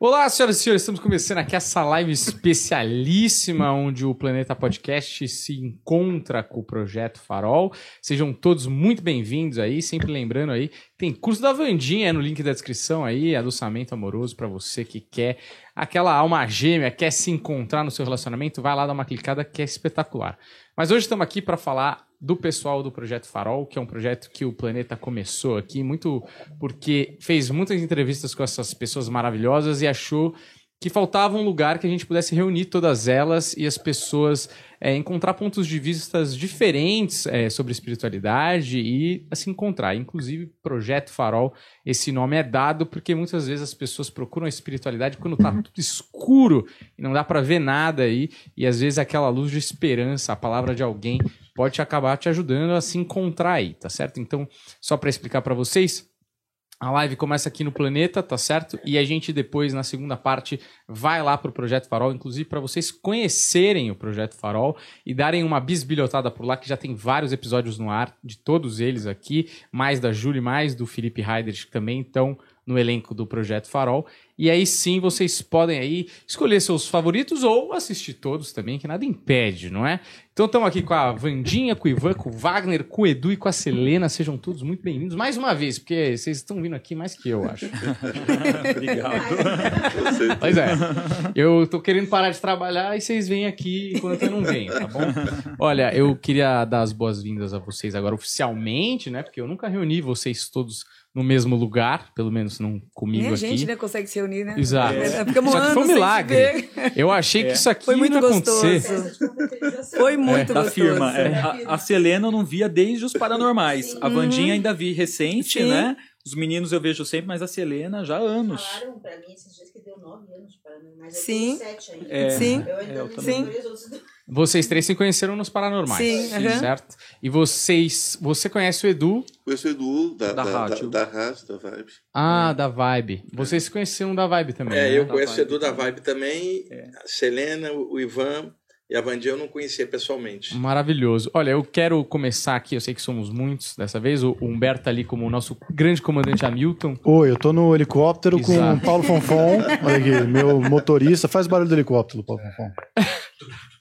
Olá, senhoras e senhores, estamos começando aqui essa live especialíssima onde o Planeta Podcast se encontra com o Projeto Farol. Sejam todos muito bem-vindos aí, sempre lembrando aí, tem curso da Vandinha no link da descrição aí, adoçamento amoroso para você que quer aquela alma gêmea, quer se encontrar no seu relacionamento, vai lá dar uma clicada que é espetacular. Mas hoje estamos aqui para falar do pessoal do Projeto Farol, que é um projeto que o Planeta começou aqui, muito porque fez muitas entrevistas com essas pessoas maravilhosas e achou que faltava um lugar que a gente pudesse reunir todas elas e as pessoas é, encontrar pontos de vistas diferentes é, sobre espiritualidade e se encontrar. Inclusive, Projeto Farol, esse nome é dado porque muitas vezes as pessoas procuram a espiritualidade quando está tudo escuro e não dá para ver nada aí, e às vezes aquela luz de esperança, a palavra de alguém, pode acabar te ajudando a se encontrar aí, tá certo? Então, só para explicar para vocês, a live começa aqui no Planeta, tá certo? E a gente depois, na segunda parte, vai lá pro Projeto Farol, inclusive para vocês conhecerem o Projeto Farol e darem uma bisbilhotada por lá, que já tem vários episódios no ar, de todos eles aqui, mais da Júlia, mais do Felipe Heidrich também, então no elenco do Projeto Farol. E aí sim vocês podem aí escolher seus favoritos ou assistir todos também, que nada impede, não é? Então estamos aqui com a Vandinha, com o Ivan, com o Wagner, com o Edu e com a Selena. Sejam todos muito bem-vindos mais uma vez, porque vocês estão vindo aqui mais que eu, acho. Obrigado. Pois é. Eu tô querendo parar de trabalhar e vocês vêm aqui enquanto eu não venho, tá bom? Olha, eu queria dar as boas-vindas a vocês agora oficialmente, né? Porque eu nunca reuni vocês todos no mesmo lugar, pelo menos não comigo Nem a aqui. gente né, consegue se reunir, né? Exato. É, ficamos aqui anos foi um milagre. Eu achei que isso aqui Foi muito não ia acontecer. gostoso. Foi muito Da gostoso. firma. é. A, a Selena eu não via desde os Paranormais. A Vandinha ainda vi recente, Sim. né? Os meninos eu vejo sempre, mas a Selena já há anos. Falaram pra mim esses dias que deu nove anos para mim, mas eu Sim. tenho sete ainda. É, Sim. Eu ainda eu também. os outros. Vocês três se conheceram nos Paranormais. Sim, aham. certo? E vocês. Você conhece o Edu? Conheço o Edu, da, Da da, da, rádio. da rádio, da Vibe. Ah, da Vibe. Vocês se conheceram da Vibe também. É, né? eu Da conheço o. Edu da Vibe também, É. a Selena, o Ivan e a Vandinha eu não conhecia pessoalmente. Maravilhoso. Olha, eu quero começar aqui, eu sei que somos muitos dessa vez, o Humberto ali como o nosso grande comandante Hamilton. Oi, eu tô no helicóptero com Exato. o Paulo Fonfon. Olha aqui, meu motorista. Faz barulho do helicóptero, Paulo Fonfon.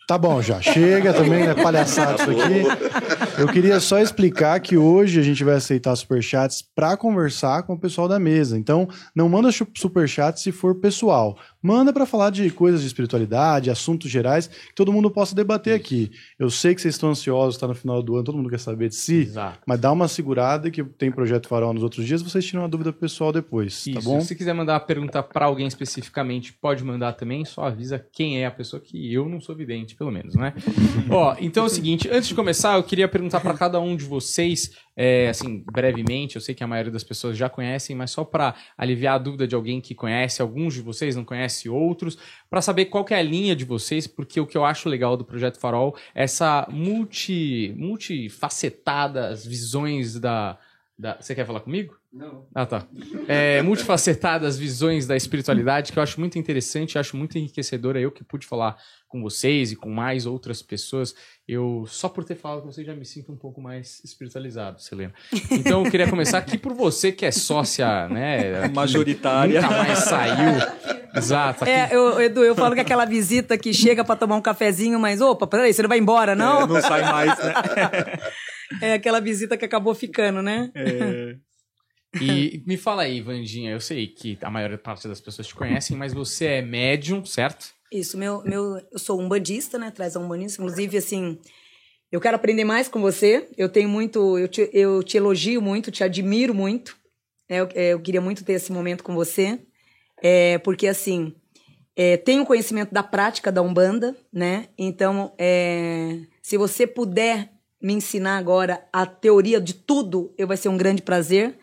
Tá bom, já. Chega também, né? Palhaçada isso aqui. Eu queria só explicar que hoje a gente vai aceitar superchats para conversar com o pessoal da mesa. Então, não manda chu- superchat se for pessoal. Manda para falar de coisas de espiritualidade, assuntos gerais, que todo mundo possa debater aqui. Eu sei que vocês estão ansiosos, está no final do ano, todo mundo quer saber de si. Exato. Mas dá uma segurada que tem Projeto Farol nos outros dias, vocês tiram uma dúvida pessoal depois, tá Isso. bom? Se quiser mandar uma pergunta pra alguém especificamente, pode mandar também, só avisa quem é a pessoa que eu não sou vidente, pelo menos, né? Ó, então é o seguinte, antes de começar, eu queria perguntar pra cada um de vocês, é, assim, brevemente, eu sei que a maioria das pessoas já conhecem, mas só pra aliviar a dúvida de alguém que conhece, alguns de vocês não conhecem outros, pra saber qual é a linha de vocês, porque o que eu acho legal do Projeto Farol é essa multi, multifacetada as visões da, da... Você quer falar comigo? Não. Ah, tá. É, multifacetadas visões da espiritualidade que eu acho muito interessante, acho muito enriquecedora. Eu que pude falar com vocês e com mais outras pessoas, eu só por ter falado com vocês já me sinto um pouco mais espiritualizado, Selena. Então eu queria começar aqui por você que é sócia, né? Majoritária. Nunca mais saiu. Exato. aqui- É, eu, Edu, eu falo que aquela visita que chega pra tomar um cafezinho, mas opa, peraí, você não vai embora, não? É, não sai mais, né? É aquela visita que acabou ficando, né? É. E me fala aí, Vandinha, eu sei que a maior parte das pessoas te conhecem, mas você é médium, certo? Isso, meu, meu, eu sou um bandista, né? Traz a humanista. Inclusive, assim, eu quero aprender mais com você. Eu tenho muito, eu te, eu te elogio muito, te admiro muito. né, Eu, é, eu queria muito ter esse momento com você. É, porque, assim, é, tenho conhecimento da prática da Umbanda, né? Então, é, se você puder me ensinar agora a teoria de tudo, eu vai ser um grande prazer.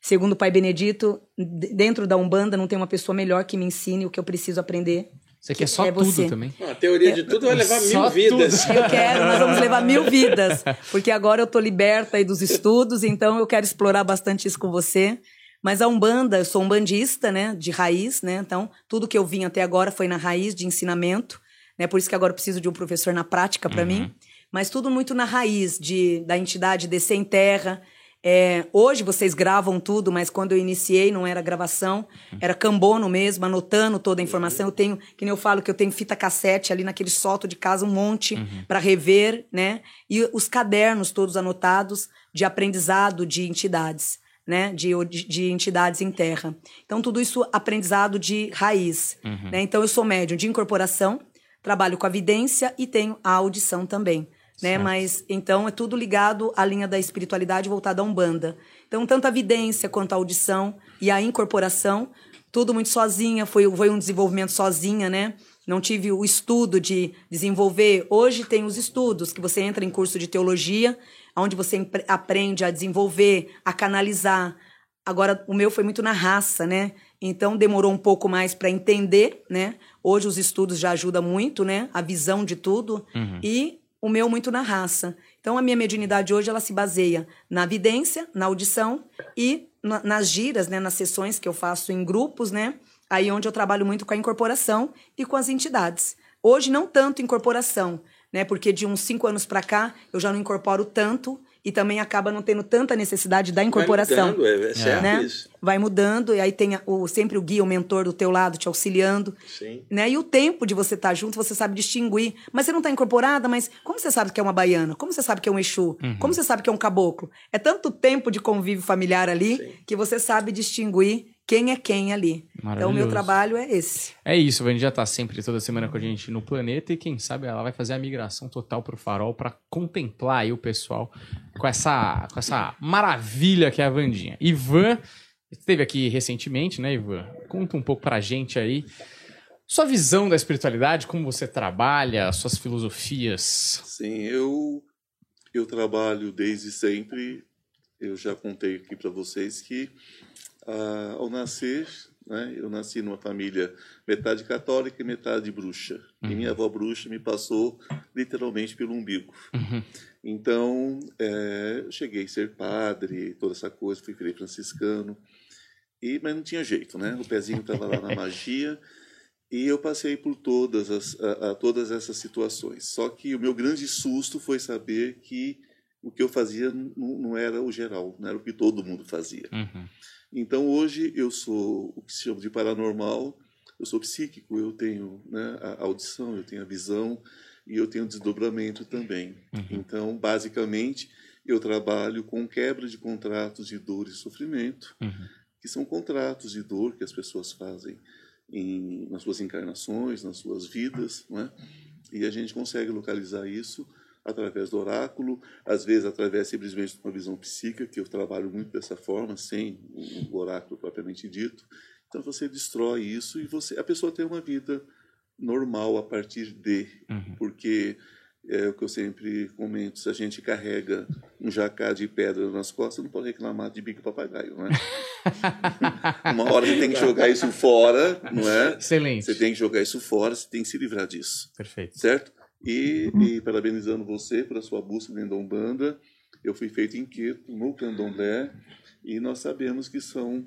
Segundo o Pai Benedito, dentro da Umbanda não tem uma pessoa melhor que me ensine o que eu preciso aprender. Você quer só É tudo você. também. A teoria de tudo vai levar Só mil vidas. Eu quero, nós vamos levar mil vidas. Porque agora eu tô liberta aí dos estudos, então eu quero explorar bastante isso com você. Mas a Umbanda, eu sou umbandista, né, de raiz, né? Então, tudo que eu vim até agora foi na raiz de ensinamento, né? Por isso que agora eu preciso de um professor na prática para mim. Mas tudo muito na raiz de da entidade descer em terra, É, hoje vocês gravam tudo, mas quando eu iniciei não era gravação, era cambono mesmo, anotando toda a informação. Eu tenho, que nem eu falo que eu tenho fita cassete ali naquele solto de casa, um monte para rever, né? E os cadernos todos anotados de aprendizado de entidades, né? De, de, de entidades em terra. Então, tudo isso aprendizado de raiz. Né? Então, eu sou médium de incorporação, trabalho com a vidência e tenho a audição também. Né? Certo. Mas então é tudo ligado à linha da espiritualidade voltada à Umbanda. Então, tanto a vidência quanto a audição e a incorporação, tudo muito sozinha, foi, foi um desenvolvimento sozinha, né? Não tive o estudo de desenvolver. Hoje tem os estudos que você entra em curso de teologia, onde você aprende a desenvolver, a canalizar. Agora, o meu foi muito na raça, né? Então, demorou um pouco mais para entender, né? Hoje os estudos já ajudam muito, né? A visão de tudo. E o meu muito na raça. Então, a minha mediunidade hoje, ela se baseia na vidência, na audição e na- nas giras, né? Nas sessões que eu faço em grupos, né? Aí onde eu trabalho muito com a incorporação e com as entidades. Hoje, não tanto incorporação, né? Porque de uns cinco anos para cá, eu já não incorporo tanto e também acaba não tendo tanta necessidade da incorporação. Vai mudando, é, é certo né? isso. Vai mudando, e aí tem o, sempre o guia, o mentor do teu lado te auxiliando. Sim. Né? E o tempo de você estar junto, você sabe distinguir. Mas você não está incorporada, mas como você sabe que é uma baiana? Como você sabe que é um Exu? Como você sabe que é um caboclo? É tanto tempo de convívio familiar ali Sim. que você sabe distinguir quem é quem ali. Então, o meu trabalho é esse. É isso, a Vandy já tá sempre toda semana com a gente no planeta e quem sabe ela vai fazer a migração total pro farol pra contemplar aí o pessoal com essa, com essa maravilha que é a Vandinha. Ivan esteve aqui recentemente, né, Ivan? Conta um pouco pra gente aí sua visão da espiritualidade, como você trabalha, suas filosofias. Sim, eu, eu trabalho desde sempre. Eu já contei aqui para vocês que ah, ao nascer, né, eu nasci numa família metade católica e metade bruxa. E minha avó bruxa me passou literalmente pelo umbigo. Então, é, eu cheguei a ser padre, toda essa coisa, fui virei franciscano. E, mas não tinha jeito, né? O pezinho estava lá na magia. E eu passei por todas, as, a, a todas essas situações. Só que o meu grande susto foi saber que o que eu fazia não, não era o geral, não era o que todo mundo fazia. Uhum. Então hoje eu sou o que se chama de paranormal, eu sou psíquico, eu tenho né, a audição, eu tenho a visão e eu tenho desdobramento também. Então, basicamente, eu trabalho com quebra de contratos de dor e sofrimento, Uhum. que são contratos de dor que as pessoas fazem em, nas suas encarnações, nas suas vidas, não é? e a gente consegue localizar isso através do oráculo, às vezes através simplesmente de uma visão psíquica, que eu trabalho muito dessa forma, sem o oráculo propriamente dito. Então você destrói isso e você, a pessoa tem uma vida normal a partir de, Uhum. porque é o que eu sempre comento, se a gente carrega um jacá de pedra nas costas, não pode reclamar de bico papagaio, não é? uma hora você tem que jogar isso fora, não é? Excelente. Você tem que jogar isso fora, você tem que se livrar disso Perfeito. certo? E, e parabenizando você pela sua busca dentro da Umbanda. Eu fui feito inquieto no candomblé e nós sabemos que são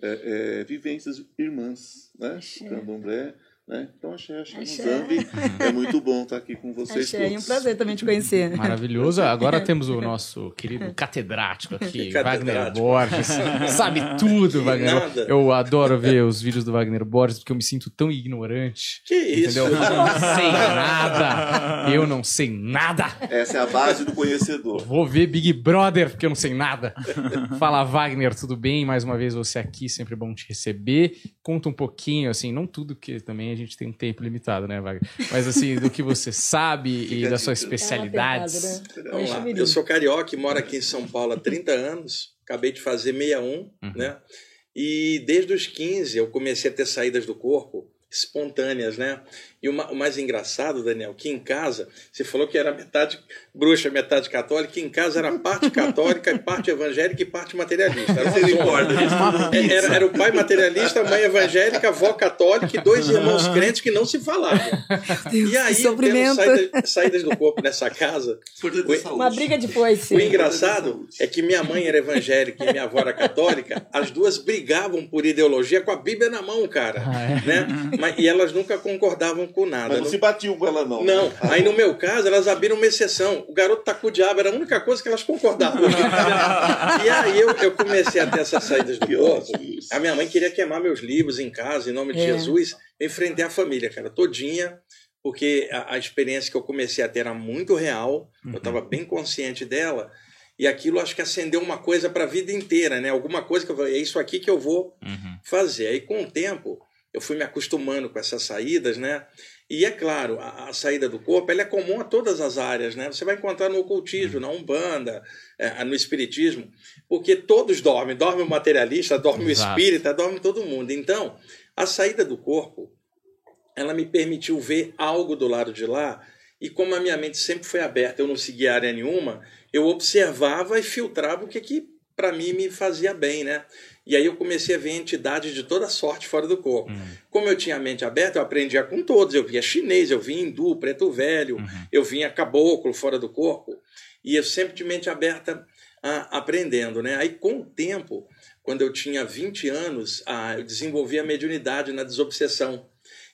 é, é, vivências irmãs, né? O candomblé, né? Então, axé, axé, no Axé. Zambi. É muito bom estar aqui com vocês Achei todos. um prazer também te conhecer. Maravilhoso. Agora temos o nosso querido catedrático aqui, Wagner Catedrático. Borges. Sabe tudo, Wagner. nada. Eu adoro ver os vídeos do Wagner Borges porque eu me sinto tão ignorante. Que isso? Entendeu? Eu não sei nada. Eu não sei nada. Essa é a base do conhecedor. Vou ver Big Brother porque eu não sei nada. Fala, Wagner, tudo bem? Mais uma vez você aqui, sempre bom te receber. Conta um pouquinho, assim, não tudo, que também a gente tem um tempo limitado, né, Wagner? Mas, assim, do que você sabe e das suas especialidades. É pegada, né? Vamos lá. Eu sou carioca e moro aqui em São Paulo há 30 anos. Acabei de fazer 61, né? E desde os 15 eu comecei a ter saídas do corpo espontâneas, né? E o ma- o mais engraçado, Daniel, que em casa, você falou que era metade bruxa, metade católica, e em casa era parte católica, e parte evangélica e parte materialista. Era. É, era, era o pai materialista, a mãe evangélica, a avó católica e dois irmãos crentes que não se falavam. Deus, E aí, que tendo sofrimento. saídas, saídas do corpo nessa casa, saúde. Uma briga de foice. o engraçado é que minha mãe era evangélica e minha avó era católica, as duas brigavam por ideologia com a Bíblia na mão, cara. Ah, é? né? Mas, e elas nunca concordavam com nada. Mas não Não- se batiam com ela, não. não, né? Ah, aí no meu caso, elas abriram uma exceção. O garoto tá com o diabo, era a única coisa que elas concordavam. e aí eu, eu comecei a ter essas saídas do. A minha mãe queria queimar meus livros em casa, em nome de É. Jesus. Eu enfrentei a família, cara, todinha, porque a, a experiência que eu comecei a ter era muito real. Eu estava bem consciente dela. E aquilo acho que acendeu uma coisa para a vida inteira, né? Alguma coisa que eu falei, é isso aqui que eu vou Uhum. fazer. Aí, com o tempo, eu fui me acostumando com essas saídas, né? E é claro, a, a saída do corpo ela é comum a todas as áreas, né? Você vai encontrar no ocultismo, na umbanda, é, no espiritismo, porque todos dormem. Dorme o materialista, dorme Exato. o espírita, dorme todo mundo. Então, a saída do corpo, ela me permitiu ver algo do lado de lá. E como a minha mente sempre foi aberta, eu não seguia área nenhuma, eu observava e filtrava o que, que para mim me fazia bem, né? E aí eu comecei a ver entidades de toda sorte fora do corpo. Como eu tinha a mente aberta, eu aprendia com todos. Eu via chinês, eu via hindu, preto velho, eu via caboclo fora do corpo. E eu sempre de mente aberta ah, aprendendo, né? Aí com o tempo, quando eu tinha 20 anos, ah, eu desenvolvi a mediunidade na desobsessão.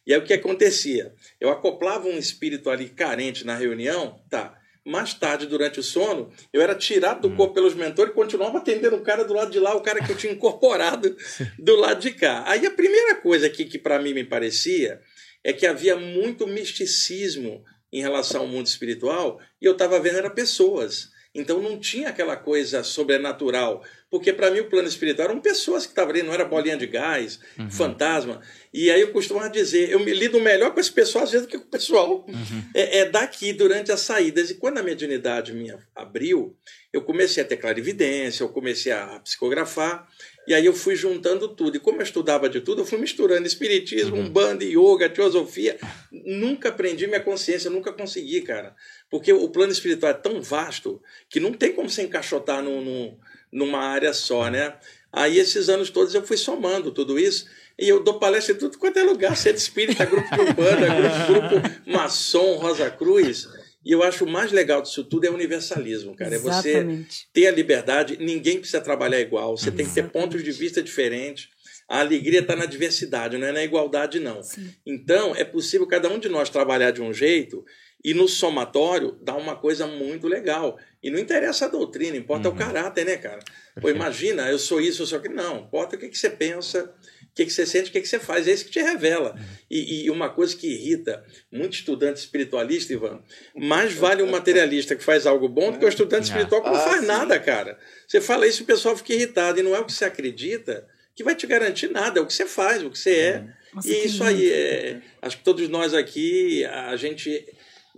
E aí o que acontecia? Eu acoplava um espírito ali carente na reunião, tá? Mais tarde, durante o sono, eu era tirado do corpo pelos mentores e continuava atendendo o cara do lado de lá, o cara que eu tinha incorporado do lado de cá. Aí a primeira coisa aqui que para mim me parecia é que havia muito misticismo em relação ao mundo espiritual e eu estava vendo era pessoas. Então não tinha aquela coisa sobrenatural, porque para mim o plano espiritual eram pessoas que estavam ali, não era bolinha de gás, fantasma. E aí eu costumava dizer, eu me lido melhor com esse pessoal às vezes do que com o pessoal é, é daqui durante as saídas. E quando a mediunidade minha abriu, eu comecei a ter clarividência, eu comecei a psicografar, e aí eu fui juntando tudo. E como eu estudava de tudo, eu fui misturando espiritismo, umbanda, yoga, teosofia. Nunca aprendi minha consciência, nunca consegui, cara. Porque o plano espiritual é tão vasto que não tem como se encaixotar num, num- numa área só, né? Aí esses anos todos eu fui somando tudo isso. E eu dou palestra em tudo quanto é lugar, centro espírita, grupo de umbanda, grupo, grupo maçom, Rosa Cruz. E eu acho o mais legal disso tudo é o universalismo, cara. É você Exatamente. ter a liberdade, ninguém precisa trabalhar igual, você tem que ter pontos de vista diferentes. A alegria está na diversidade, não é na igualdade, não. Então, é possível cada um de nós trabalhar de um jeito e no somatório dar uma coisa muito legal. E não interessa a doutrina, importa o caráter, né, cara? Pô, imagina, eu sou isso, eu sou aquilo. Não, importa o que, que você pensa, que, que você sente, o que, que você faz. É isso que te revela. E, e uma coisa que irrita muito estudante espiritualista, Ivan, mais vale um materialista que faz algo bom do que o estudante espiritual que não Ah, faz nada, cara. Você fala isso e o pessoal fica irritado. E não é o que você acredita que vai te garantir nada, é o que você faz, o que você é. Nossa, e que isso lindo. aí, é, acho que todos nós aqui, a gente.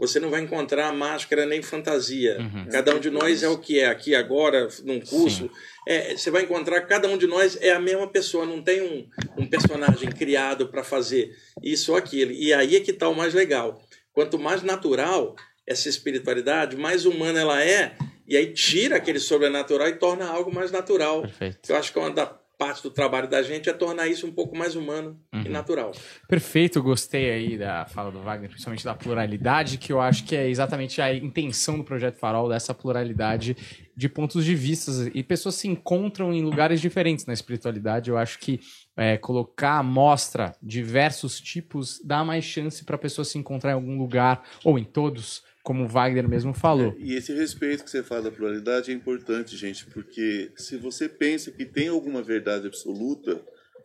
Você não vai encontrar máscara nem fantasia. Cada um de nós é o que é aqui agora, num curso. É, você vai encontrar que cada um de nós é a mesma pessoa, não tem um, um personagem criado para fazer isso ou aquilo. E aí é que está o mais legal. Quanto mais natural essa espiritualidade, mais humana ela é, e aí tira aquele sobrenatural e torna algo mais natural. Perfeito. Eu acho que uma da parte do trabalho da gente é tornar isso um pouco mais humano e natural. Perfeito, gostei aí da fala do Wagner, principalmente da pluralidade, que eu acho que é exatamente a intenção do Projeto Farol, dessa pluralidade de pontos de vista. E pessoas se encontram em lugares diferentes na espiritualidade. Eu acho que é, colocar à mostra diversos tipos dá mais chance para a pessoa se encontrar em algum lugar, ou em todos, como o Wagner mesmo falou. E esse respeito que você fala da pluralidade é importante, gente, porque se você pensa que tem alguma verdade absoluta,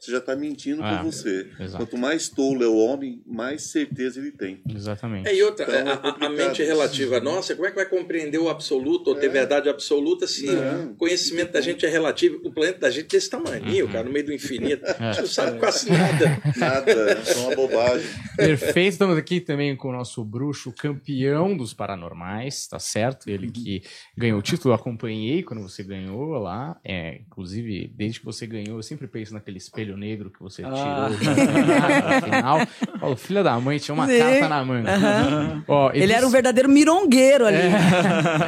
você já está mentindo Ah, com você. exato. Quanto mais tolo é o homem, mais certeza ele tem. Exatamente. É, e outra, Então, é a- a, a, mente relativa nossa, como é que vai compreender o absoluto ou ter verdade absoluta se Não. o conhecimento da gente é relativo? O planeta da gente é desse tamanho, cara, no meio do infinito. A gente não sabe quase nada. Nada, é uma bobagem. Perfeito, estamos aqui também com o nosso bruxo campeão dos paranormais, tá certo? Ele que ganhou o título, eu acompanhei quando você ganhou lá. É, inclusive, desde que você ganhou, eu sempre penso naquele espelho negro que você tirou Ah. no final. Falo, filha da mãe, tinha uma Sim. carta na manga. Ó, Ele era um verdadeiro mirongueiro ali.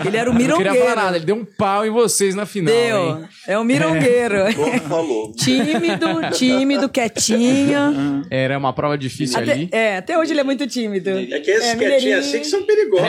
Ele era um Não queria mirongueiro. falar nada, ele deu um pau em vocês na final. Deu. hein? É um mirongueiro. Como falou. tímido, tímido, quietinho. Era uma prova difícil Até, ali. é, até hoje ele é muito tímido. É que esses É, quietinhos assim que são perigosos.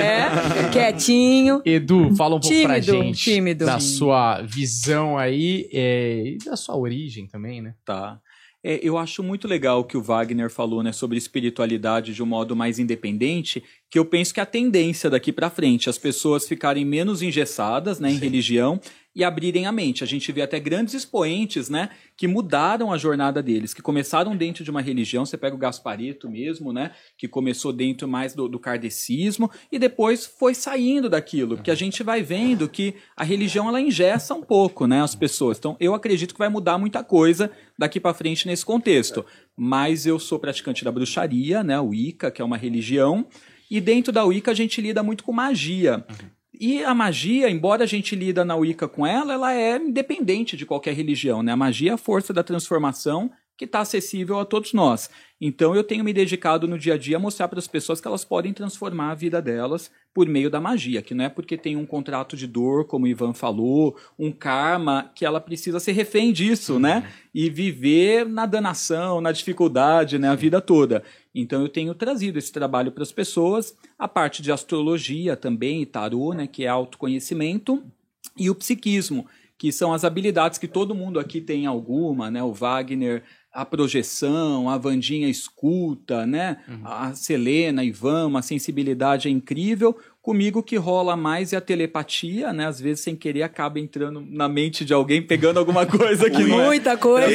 É, quietinho. Edu, fala um pouco pra Tímido, gente tímido. da sua visão aí é, e da sua origem também, né? Tá. É, eu acho muito legal o que o Wagner falou né, sobre espiritualidade de um modo mais independente, que eu penso que a tendência daqui para frente as pessoas ficarem menos engessadas né, em Sim. religião e abrirem a mente. A gente vê até grandes expoentes, né, que mudaram a jornada deles, que começaram dentro de uma religião. Você pega o Gasparito mesmo, né, que começou dentro mais do, do kardecismo e depois foi saindo daquilo, porque a gente vai vendo que a religião ela engessa um pouco, né, as pessoas. Então, eu acredito que vai mudar muita coisa daqui para frente nesse contexto. Mas eu sou praticante da bruxaria, né, o Wicca, que é uma religião, e dentro da Wicca a gente lida muito com magia. E a magia, embora a gente lida na Wicca com ela, ela é independente de qualquer religião, né? A magia é a força da transformação que está acessível a todos nós. Então eu tenho me dedicado no dia a dia a mostrar para as pessoas que elas podem transformar a vida delas por meio da magia, que não é porque tem um contrato de dor, como o Ivan falou, um karma, que ela precisa ser refém disso, né? uhum. né? E viver na danação, na dificuldade, né? A vida toda. Então eu tenho trazido esse trabalho para as pessoas, a parte de astrologia também, e tarô, né? Que é autoconhecimento, e o psiquismo, que são as habilidades que todo mundo aqui tem alguma, né? O Wagner a projeção, a Vandinha escuta, né? Uhum. A Selena, Ivan, uma sensibilidade incrível. Comigo que rola mais é a telepatia, né? Às vezes sem querer acaba entrando na mente de alguém, pegando alguma coisa que não é. Muita coisa.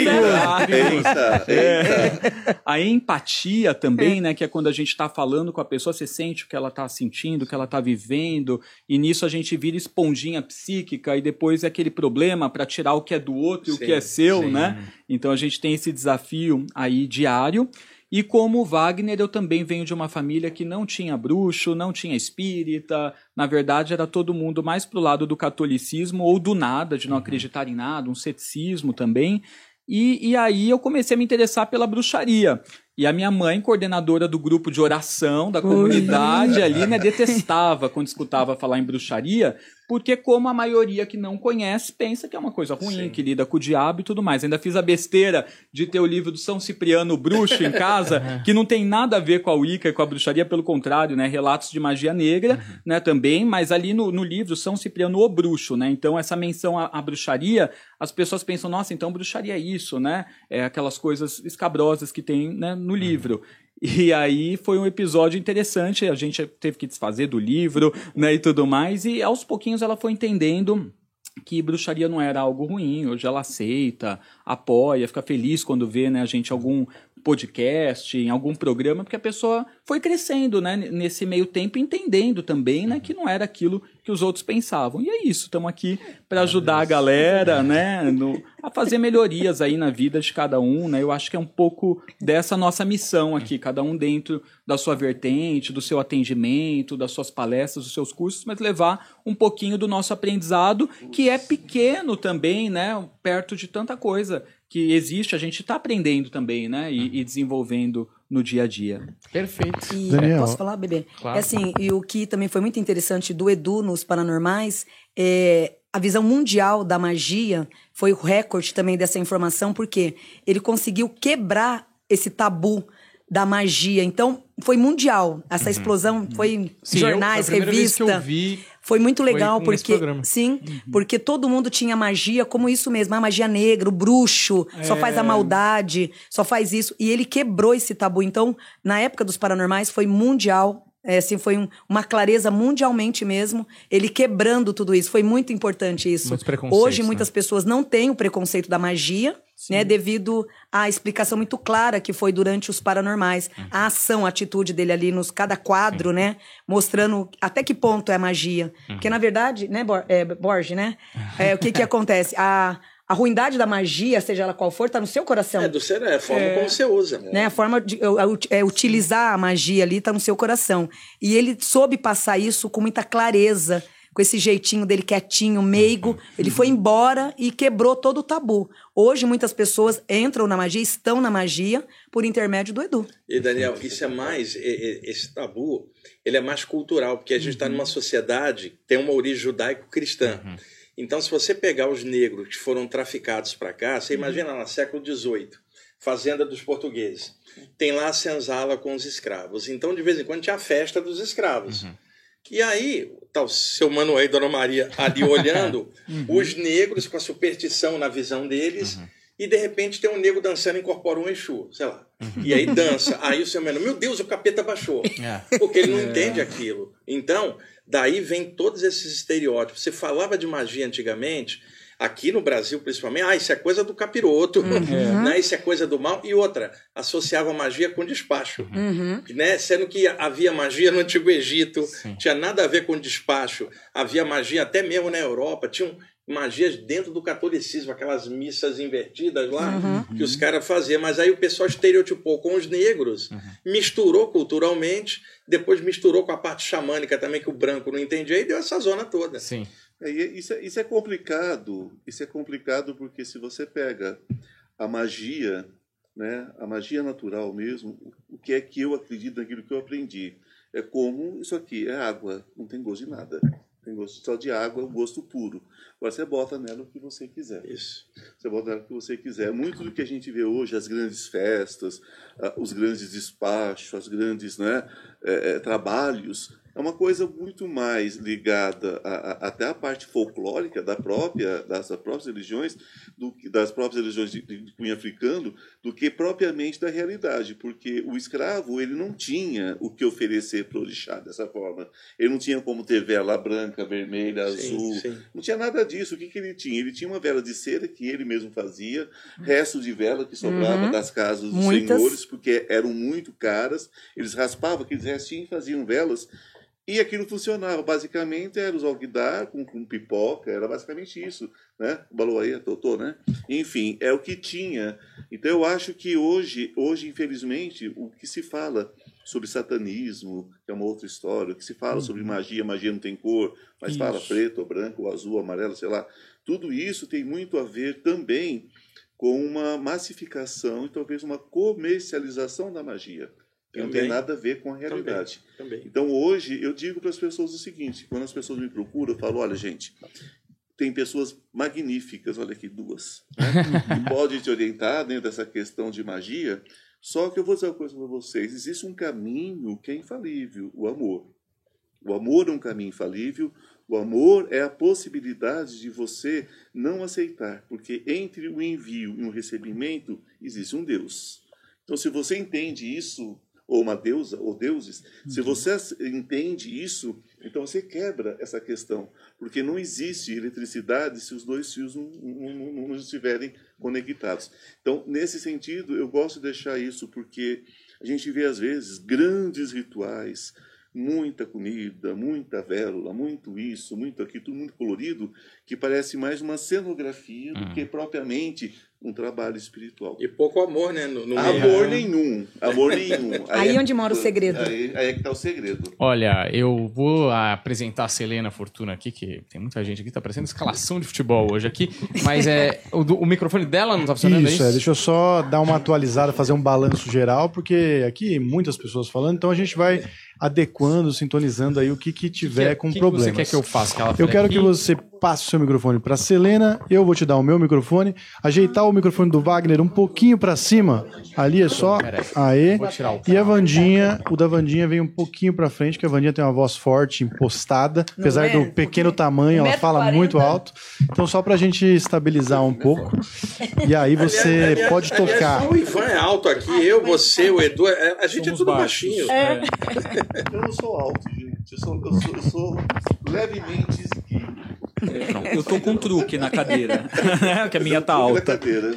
É, é. A empatia também, né? Que é quando a gente está falando com a pessoa, você sente o que ela está sentindo, o que ela está vivendo, e nisso a gente vira esponjinha psíquica e depois é aquele problema para tirar o que é do outro e sim, o que é seu, sim. né? Então a gente tem esse desafio aí diário. E como Wagner, eu também venho de uma família que não tinha bruxo, não tinha espírita. Na verdade, era todo mundo mais pro lado do catolicismo ou do nada, de não uhum. acreditar em nada, um ceticismo também. E, e aí eu comecei a me interessar pela bruxaria. E a minha mãe, coordenadora do grupo de oração da comunidade ali, né, detestava quando escutava falar em bruxaria, porque como a maioria que não conhece pensa que é uma coisa ruim, Sim. que lida com o diabo e tudo mais. Ainda fiz a besteira de ter o livro do São Cipriano Bruxo em casa, que não tem nada a ver com a Wicca e com a bruxaria, pelo contrário, né? Relatos de magia negra, uhum. né, também, mas ali no, no livro São Cipriano o Bruxo, né? Então essa menção à, à bruxaria, as pessoas pensam, nossa, então bruxaria é isso, né? É aquelas coisas escabrosas que tem né, no uhum. E aí foi um episódio interessante, a gente teve que desfazer do livro, né, e tudo mais, e aos pouquinhos ela foi entendendo que bruxaria não era algo ruim, hoje ela aceita, apoia, fica feliz quando vê, né, a gente algum podcast, em algum programa, porque a pessoa foi crescendo, né, nesse meio tempo, entendendo também, né, que não era aquilo que os outros pensavam. E é isso, estamos aqui para ajudar a galera, né, no, a fazer melhorias aí na vida de cada um, né? Eu acho que é um pouco dessa nossa missão aqui, cada um dentro da sua vertente, do seu atendimento, das suas palestras, dos seus cursos, mas levar um pouquinho do nosso aprendizado, que é pequeno também, né, perto de tanta coisa que existe, a gente está aprendendo também, né? E, e, desenvolvendo no dia a dia. Perfeito. E Daniel. posso falar, bebê? Claro. É assim, e o que também foi muito interessante do Edu nos Paranormais é a visão mundial da magia foi o recorde também dessa informação, porque ele conseguiu quebrar esse tabu da magia. Então, foi mundial. Essa uhum. explosão foi sim, jornais, eu, revista. Vi, foi muito legal foi porque sim, uhum. porque todo mundo tinha magia como isso mesmo, a magia negra, o bruxo, é... só faz a maldade, só faz isso e ele quebrou esse tabu. Então, na época dos paranormais foi mundial. É, assim, foi um, uma clareza mundialmente mesmo, ele quebrando tudo isso. Foi muito importante isso. Hoje, né? muitas pessoas não têm o preconceito da magia, né, devido à explicação muito clara que foi durante os paranormais, uhum. a ação, a atitude dele ali nos cada quadro, Sim. né, mostrando até que ponto é magia, uhum. porque na verdade, né, Bor é, Borges, né, é, o que que acontece, a a ruindade da magia, seja ela qual for, está no seu coração. É do ser, é a forma é, como você usa. Né? A forma de é, utilizar a magia ali está no seu coração. E ele soube passar isso com muita clareza com esse jeitinho dele quietinho, meigo. Ele foi embora e quebrou todo o tabu. Hoje, muitas pessoas entram na magia, estão na magia, por intermédio do Edu. E, Daniel, isso é mais, esse tabu, ele é mais cultural, porque a gente está uhum. numa sociedade que tem uma origem judaico-cristã. Uhum. Então, se você pegar os negros que foram traficados para cá, você imagina lá, século XVIII, fazenda dos portugueses. Tem lá a senzala com os escravos. Então, de vez em quando, tinha a festa dos escravos. Uhum. E aí, tá o seu Manuel e Dona Maria ali olhando, uhum. os negros com a superstição na visão deles, uhum. e de repente tem um nego dançando e incorpora um Exu, sei lá. E aí dança. Aí o seu menino, meu Deus, o capeta baixou. É. Porque ele não entende aquilo. Então, daí vem todos esses estereótipos. Você falava de magia antigamente, aqui no Brasil principalmente, ah, isso é coisa do capiroto, né? isso é coisa do mal. E outra, associava magia com despacho. Uhum. Né? Sendo que havia magia no Antigo Egito, Sim. tinha nada a ver com despacho. Havia magia até mesmo na Europa, tinham magias dentro do catolicismo, aquelas missas invertidas lá que os caras faziam. Mas aí o pessoal estereotipou com os negros, misturou culturalmente, depois misturou com a parte xamânica também, que o branco não entendia, e deu essa zona toda. Sim. É, isso, é, isso é complicado. Isso é complicado porque se você pega a magia, né, a magia natural mesmo, o- o que é que eu acredito naquilo que eu aprendi? É como isso aqui é água, não tem gosto de nada. Tem gosto só de água, o gosto puro. Agora você bota nela o que você quiser. Isso. Você bota nela o que você quiser. Muito do que a gente vê hoje, as grandes festas, ah, os grandes despachos, as grandes né, eh, trabalhos, é uma coisa muito mais ligada a- a- até a parte folclórica da própria, das próprias religiões, do que- das próprias religiões de, de cunho africano, do que propriamente da realidade, porque o escravo ele não tinha o que oferecer para o orixá dessa forma. Ele não tinha como ter vela branca, vermelha, Sim, azul, sim. não tinha nada disso. O que, que ele tinha? Ele tinha uma vela de cera que ele mesmo fazia, resto de vela que sobrava Uhum. das casas dos Muitas. senhores, porque eram muito caras. Eles raspavam aqueles restinhos e faziam velas. E aquilo funcionava. Basicamente, era os alguidar com, com pipoca, era basicamente isso. Né? Baloaia, totô, né? Enfim, é o que tinha. Então, eu acho que hoje, hoje, infelizmente, o que se fala sobre satanismo, que é uma outra história, o que se fala sobre magia, magia não tem cor, mas fala Isso. preto, ou branco, azul, amarelo, sei lá. Tudo isso tem muito a ver também com uma massificação e talvez uma comercialização da magia. Que não tem Também. nada a ver com a realidade. Também. Então hoje eu digo para as pessoas o seguinte: quando as pessoas me procuram, eu falo, olha, gente, tem pessoas magníficas, olha aqui, duas, né, que podem te orientar dentro dessa questão de magia. Só que eu vou dizer uma coisa para vocês: existe um caminho que é infalível, o amor. O amor é um caminho infalível. O amor é a possibilidade de você não aceitar, porque entre o envio e o recebimento existe um Deus. Então, se você entende isso, ou uma deusa, ou deuses, se você as- entende isso, então você quebra essa questão, porque não existe eletricidade se os dois fios não, não- não- não estiverem conectados. Então, nesse sentido, eu gosto de deixar isso, porque a gente vê, às vezes, grandes rituais, muita comida, muita vélula, muito isso, muito aquilo, tudo muito colorido, que parece mais uma cenografia do que propriamente um trabalho espiritual. E pouco amor, né? No, no meio. Amor nenhum, amor nenhum. Aí é- onde mora o segredo. Aí, aí é que está o segredo. Olha, eu vou apresentar a Selena Fortuna aqui, que tem muita gente aqui, tá parecendo escalação de futebol hoje aqui, mas é o, o microfone dela não tá funcionando, Isso, é é, isso? deixa eu só dar uma atualizada, fazer um balanço geral, porque aqui muitas pessoas falando, então a gente vai adequando, sintonizando aí o que, que tiver Que- com que problemas. você quer que eu faça? Que Eu quero que você passe o seu microfone para Selena, eu vou te dar o meu microfone, ajeitar o microfone do Wagner um pouquinho para cima, ali é só, aê, o e a Vandinha, o da Vandinha vem um pouquinho para frente, porque a Vandinha tem uma voz forte, impostada, Não apesar é? do pequeno tamanho, ela fala 1,40 muito alto, então só pra gente estabilizar um pouco, e aí você Aliás, aliás, pode tocar. o Ivan é alto aqui, eu, você, o Edu, é- a gente Somos é tudo baixos. baixinho. É. Eu não sou alto, gente. Eu sou, eu sou, eu sou levemente esguio. Eu tô com truque na cadeira, né? que a minha tá Na alta. cadeira.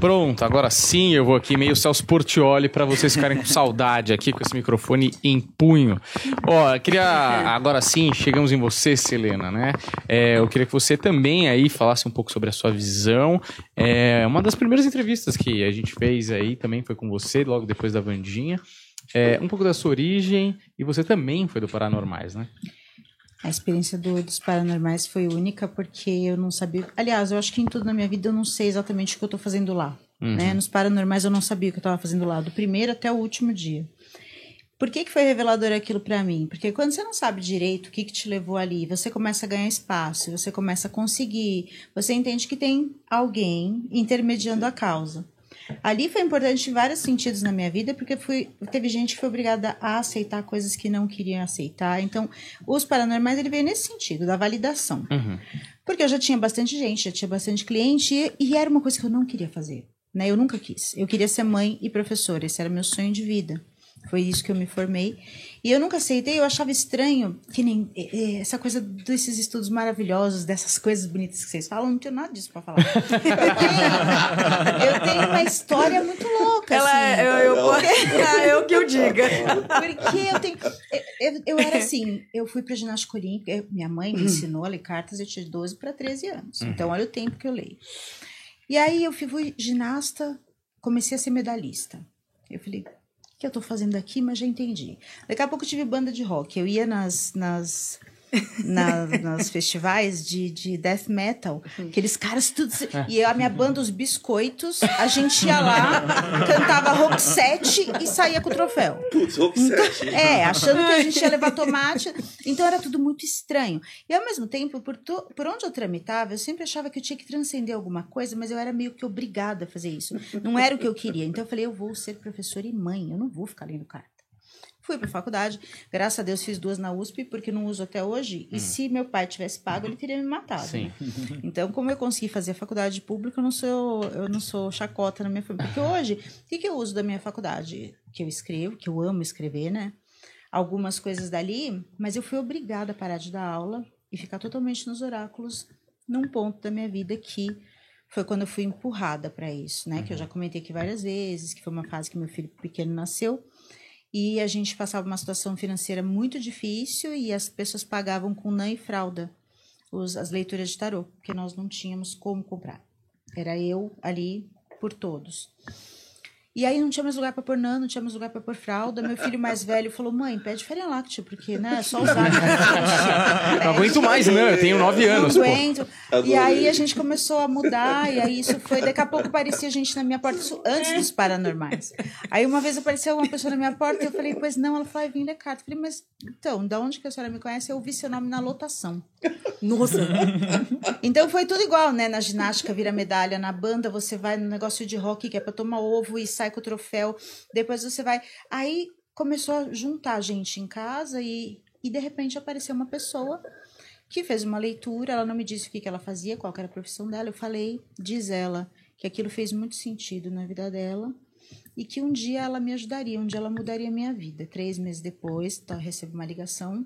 Pronto, agora sim eu vou aqui meio Celso Portioli pra vocês ficarem com saudade aqui com esse microfone em punho. Ó, eu queria agora sim, chegamos em você, Selena, né? É, eu queria que você também aí falasse um pouco sobre a sua visão. É, uma das primeiras entrevistas que a gente fez aí também foi com você, logo depois da Vandinha. É, um pouco da sua origem e você também foi do Paranormais, né? A experiência do- dos paranormais foi única porque eu não sabia. Aliás, eu acho que em tudo na minha vida eu não sei exatamente o que eu tô fazendo lá. Uhum. Né? Nos paranormais eu não sabia o que eu tava fazendo lá, do primeiro até o último dia. Por que, que foi revelador aquilo para mim? Porque quando você não sabe direito o que, que te levou ali, você começa a ganhar espaço, você começa a conseguir, você entende que tem alguém intermediando a causa. Ali foi importante em vários sentidos na minha vida, porque fui, teve gente que foi obrigada a aceitar coisas que não queriam aceitar. Então, os paranormais, ele veio nesse sentido, da validação. Uhum. Porque eu já tinha bastante gente, já tinha bastante cliente e, e era uma coisa que eu não queria fazer. Né? Eu nunca quis. Eu queria ser mãe e professora. Esse era meu sonho de vida. Foi isso que eu me formei. E eu nunca aceitei, eu achava estranho que nem essa coisa desses estudos maravilhosos, dessas coisas bonitas que vocês falam, não tenho nada disso pra falar. eu tenho uma história muito louca. Ela assim, é, eu, eu, é, é o que eu diga. Porque eu tenho. Eu, eu era assim, eu fui pra ginástica olímpica, minha mãe me ensinou a ler cartas, eu tinha de 12 para 13 anos. Então, olha o tempo que eu leio. E aí eu fui ginasta, comecei a ser medalhista. Eu falei, que eu tô fazendo aqui? Mas já entendi. Daqui a pouco eu tive banda de rock. Eu ia nas, nas na, nos festivais de, de death metal. Aqueles caras tudo. E a minha banda, os biscoitos, a gente ia lá, cantava rock set e saía com o troféu. Putz, set. É, achando que a gente ia levar tomate. Então era tudo muito estranho. E ao mesmo tempo, por, to, por onde eu tramitava, eu sempre achava que eu tinha que transcender alguma coisa, mas eu era meio que obrigada a fazer isso. Não era o que eu queria. Então eu falei, eu vou ser professora e mãe, eu não vou ficar lendo carta. Fui para faculdade, graças a Deus fiz duas na USP, porque não uso até hoje. E Hum. se meu pai tivesse pago, ele teria me matado. Sim. Então, como eu consegui fazer a faculdade pública, eu não sou, eu não sou chacota na minha família. Porque hoje, o que, que eu uso da minha faculdade? Que eu escrevo, que eu amo escrever, né? Algumas coisas dali, mas eu fui obrigada a parar de dar aula e ficar totalmente nos oráculos num ponto da minha vida que foi quando eu fui empurrada para isso, né? Que eu já comentei aqui várias vezes, que foi uma fase que meu filho pequeno nasceu e a gente passava uma situação financeira muito difícil e as pessoas pagavam com nã e fralda os, as leituras de tarô, porque nós não tínhamos como comprar. Era eu ali por todos. E aí não tinha mais lugar para pôr nã, não tinha mais lugar para pôr fralda. Meu filho mais velho falou: mãe, pede Faria Láctea, porque né, é só usar. Não aguento mais, né? Eu tenho nove anos, não pô. aguento. E aí a gente começou a mudar, e aí isso foi. Daqui a pouco aparecia gente na minha porta, isso antes dos paranormais. Aí uma vez apareceu uma pessoa na minha porta e eu falei, pois não, ela falou, "Ai, vim ler carta. Eu falei, mas então, da onde que a senhora me conhece? Eu ouvi seu nome na lotação. Nossa. Então foi tudo igual, né? Na ginástica vira medalha, na banda você vai no negócio de rock que é pra tomar ovo e sai com o troféu. Depois você vai. Aí começou a juntar gente em casa e, e de repente apareceu uma pessoa que fez uma leitura. Ela não me disse o que, que ela fazia, qual era a profissão dela. Eu falei, diz ela, que aquilo fez muito sentido na vida dela e que um dia ela me ajudaria, um dia ela mudaria a minha vida. Três meses depois, tá, eu recebo uma ligação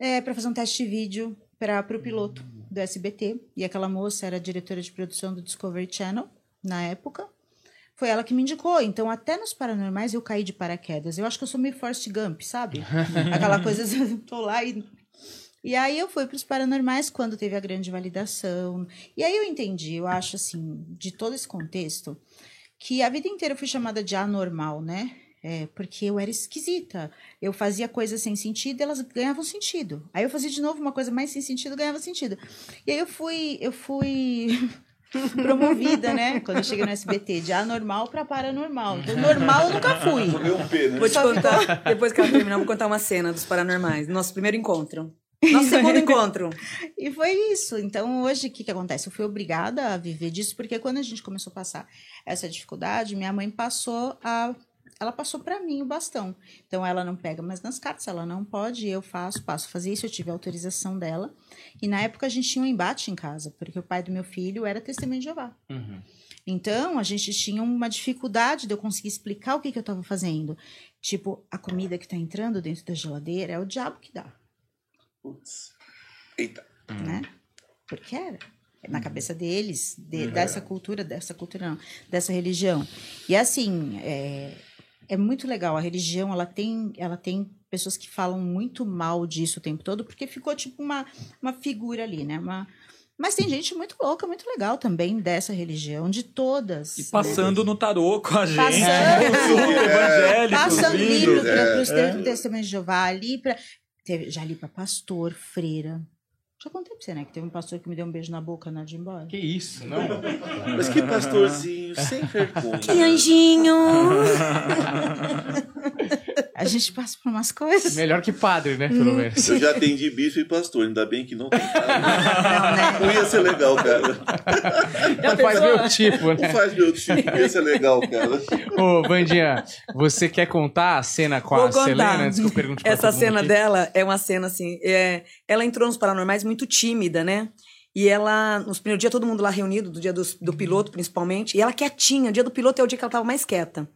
é, para fazer um teste de vídeo para o piloto do SBT. E aquela moça era diretora de produção do Discovery Channel na época. Foi ela que me indicou. Então, até nos paranormais eu caí de paraquedas. Eu acho que eu sou meio Forrest Gump, sabe? Aquela coisa, eu tô lá e. E aí eu fui para os paranormais quando teve a grande validação. E aí eu entendi, eu acho assim, de todo esse contexto, que a vida inteira eu fui chamada de anormal, né? É, porque eu era esquisita. Eu fazia coisas sem sentido e elas ganhavam sentido. Aí eu fazia de novo uma coisa mais sem sentido ganhava sentido. E aí eu fui, eu fui promovida, né? Quando eu cheguei no SBT, de anormal para paranormal. Então, normal eu nunca fui. Um P, né? Vou te contar, depois que ela terminar, eu vou contar uma cena dos paranormais. Nosso primeiro encontro. Nosso segundo encontro. E foi isso. Então, hoje, o que, que acontece? Eu fui obrigada a viver disso, porque quando a gente começou a passar essa dificuldade, minha mãe passou a. Ela passou para mim o bastão. Então, ela não pega mais nas cartas, ela não pode, eu faço, passo a fazer isso, eu tive a autorização dela. E na época a gente tinha um embate em casa, porque o pai do meu filho era testemunho de Jeová. Uhum. Então, a gente tinha uma dificuldade de eu conseguir explicar o que, que eu estava fazendo. Tipo, a comida que está entrando dentro da geladeira é o diabo que dá Putz. Eita. né? Porque era. Na cabeça deles, de- dessa cultura, dessa cultura não, dessa religião. E assim, é, é muito legal. A religião, ela tem, ela tem pessoas que falam muito mal disso o tempo todo, porque ficou tipo uma, uma figura ali, né? Uma, mas tem gente muito louca, muito legal também dessa religião, de todas. E passando no tarô com a gente. Passando. Evangélicos, Passando lindo. livro para É. os é. testemunhos de Jeová, ali para. Já li para pastor, freira. Já contei pra você, né? Que teve um pastor que me deu um beijo na boca na de ir embora. Que isso, não? Mas que pastorzinho, sem vergonha. Que anjinho! A gente passa por umas coisas. Melhor que padre, né? Pelo menos. Eu já atendi bispo e pastor, ainda bem que não tem. Não, né? Não ia ser legal, cara. Não faz meu tipo, Não né? faz meu tipo, ia ser legal, cara. Ô, Vandinha, você quer contar a cena com a Vou contar. Selena? Antes que eu pergunte pra Essa cena aqui? dela é uma cena assim. é, ela entrou nos paranormais muito tímida, né? E ela, nos primeiros dias, todo mundo lá reunido, do dia do, do piloto principalmente, e ela quietinha. O dia do piloto é o dia que ela tava mais quieta.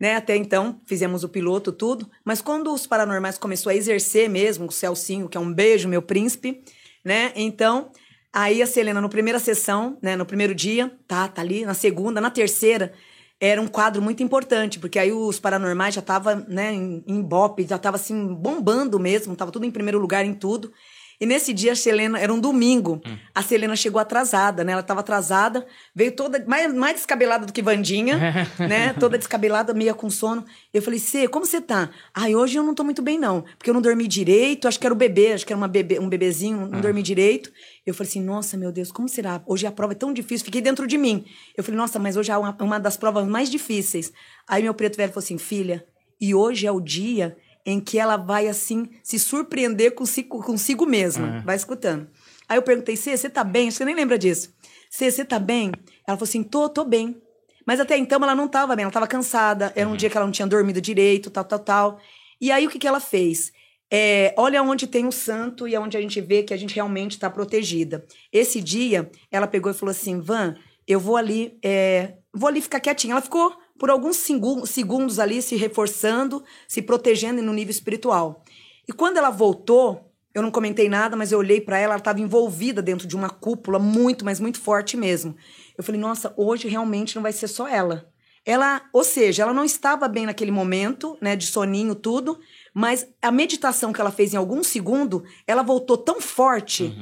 Né? Até então, fizemos o piloto, tudo. Mas quando os paranormais começou a exercer mesmo, o Celcinho, que é um beijo, meu príncipe, né? Então, aí a Selena, no primeira sessão, né? No primeiro dia, tá, tá ali. Na segunda, na terceira, era um quadro muito importante, porque aí os paranormais já tava, né, em, em já tava assim, bombando mesmo, tava tudo em primeiro lugar em tudo. E nesse dia a Selena, era um domingo, Hum. a Selena chegou atrasada, né? Ela tava atrasada, veio toda, mais, mais descabelada do que Vandinha, né? Toda descabelada, meia com sono. Eu falei, Cê, como você tá? Ai, hoje eu não tô muito bem, não. Porque eu não dormi direito, acho que era o bebê, acho que era uma bebê, um bebezinho, não dormi direito. Eu falei assim, nossa, meu Deus, como será? Hoje a prova é tão difícil, fiquei dentro de mim. Eu falei, nossa, mas hoje é uma, uma das provas mais difíceis. Aí meu preto velho falou assim, filha, e hoje é o dia em que ela vai, assim, se surpreender consigo, consigo mesma. Vai escutando. Aí eu perguntei, Cê, você tá bem? Você nem lembra disso. Cê, você tá bem? Ela falou assim, tô, tô bem. Mas até então ela não tava bem, ela tava cansada, era um dia que ela não tinha dormido direito, tal, tal, tal. E aí o que, que ela fez? É, olha onde tem o santo e onde a gente vê que a gente realmente está protegida. Esse dia, ela pegou e falou assim: Van, eu vou ali, é, vou ali ficar quietinha. Ela ficou por alguns segu- segundos ali se reforçando, se protegendo no nível espiritual. E quando ela voltou, eu não comentei nada, mas eu olhei para ela, ela estava envolvida dentro de uma cúpula muito, mas muito forte mesmo. Eu falei, nossa, hoje realmente não vai ser só ela. Ela, ou seja, ela não estava bem naquele momento, né, de soninho, tudo, mas a meditação que ela fez em algum segundo, ela voltou tão forte.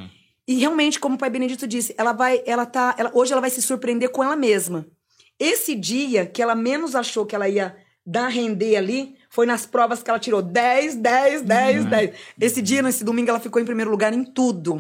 E realmente, como o pai Benedito disse, ela vai, ela tá, ela, hoje ela vai se surpreender com ela mesma. Esse dia que ela menos achou que ela ia dar render ali, foi nas provas que ela tirou 10, 10, 10, 10. Esse dia, nesse domingo, ela ficou em primeiro lugar em tudo.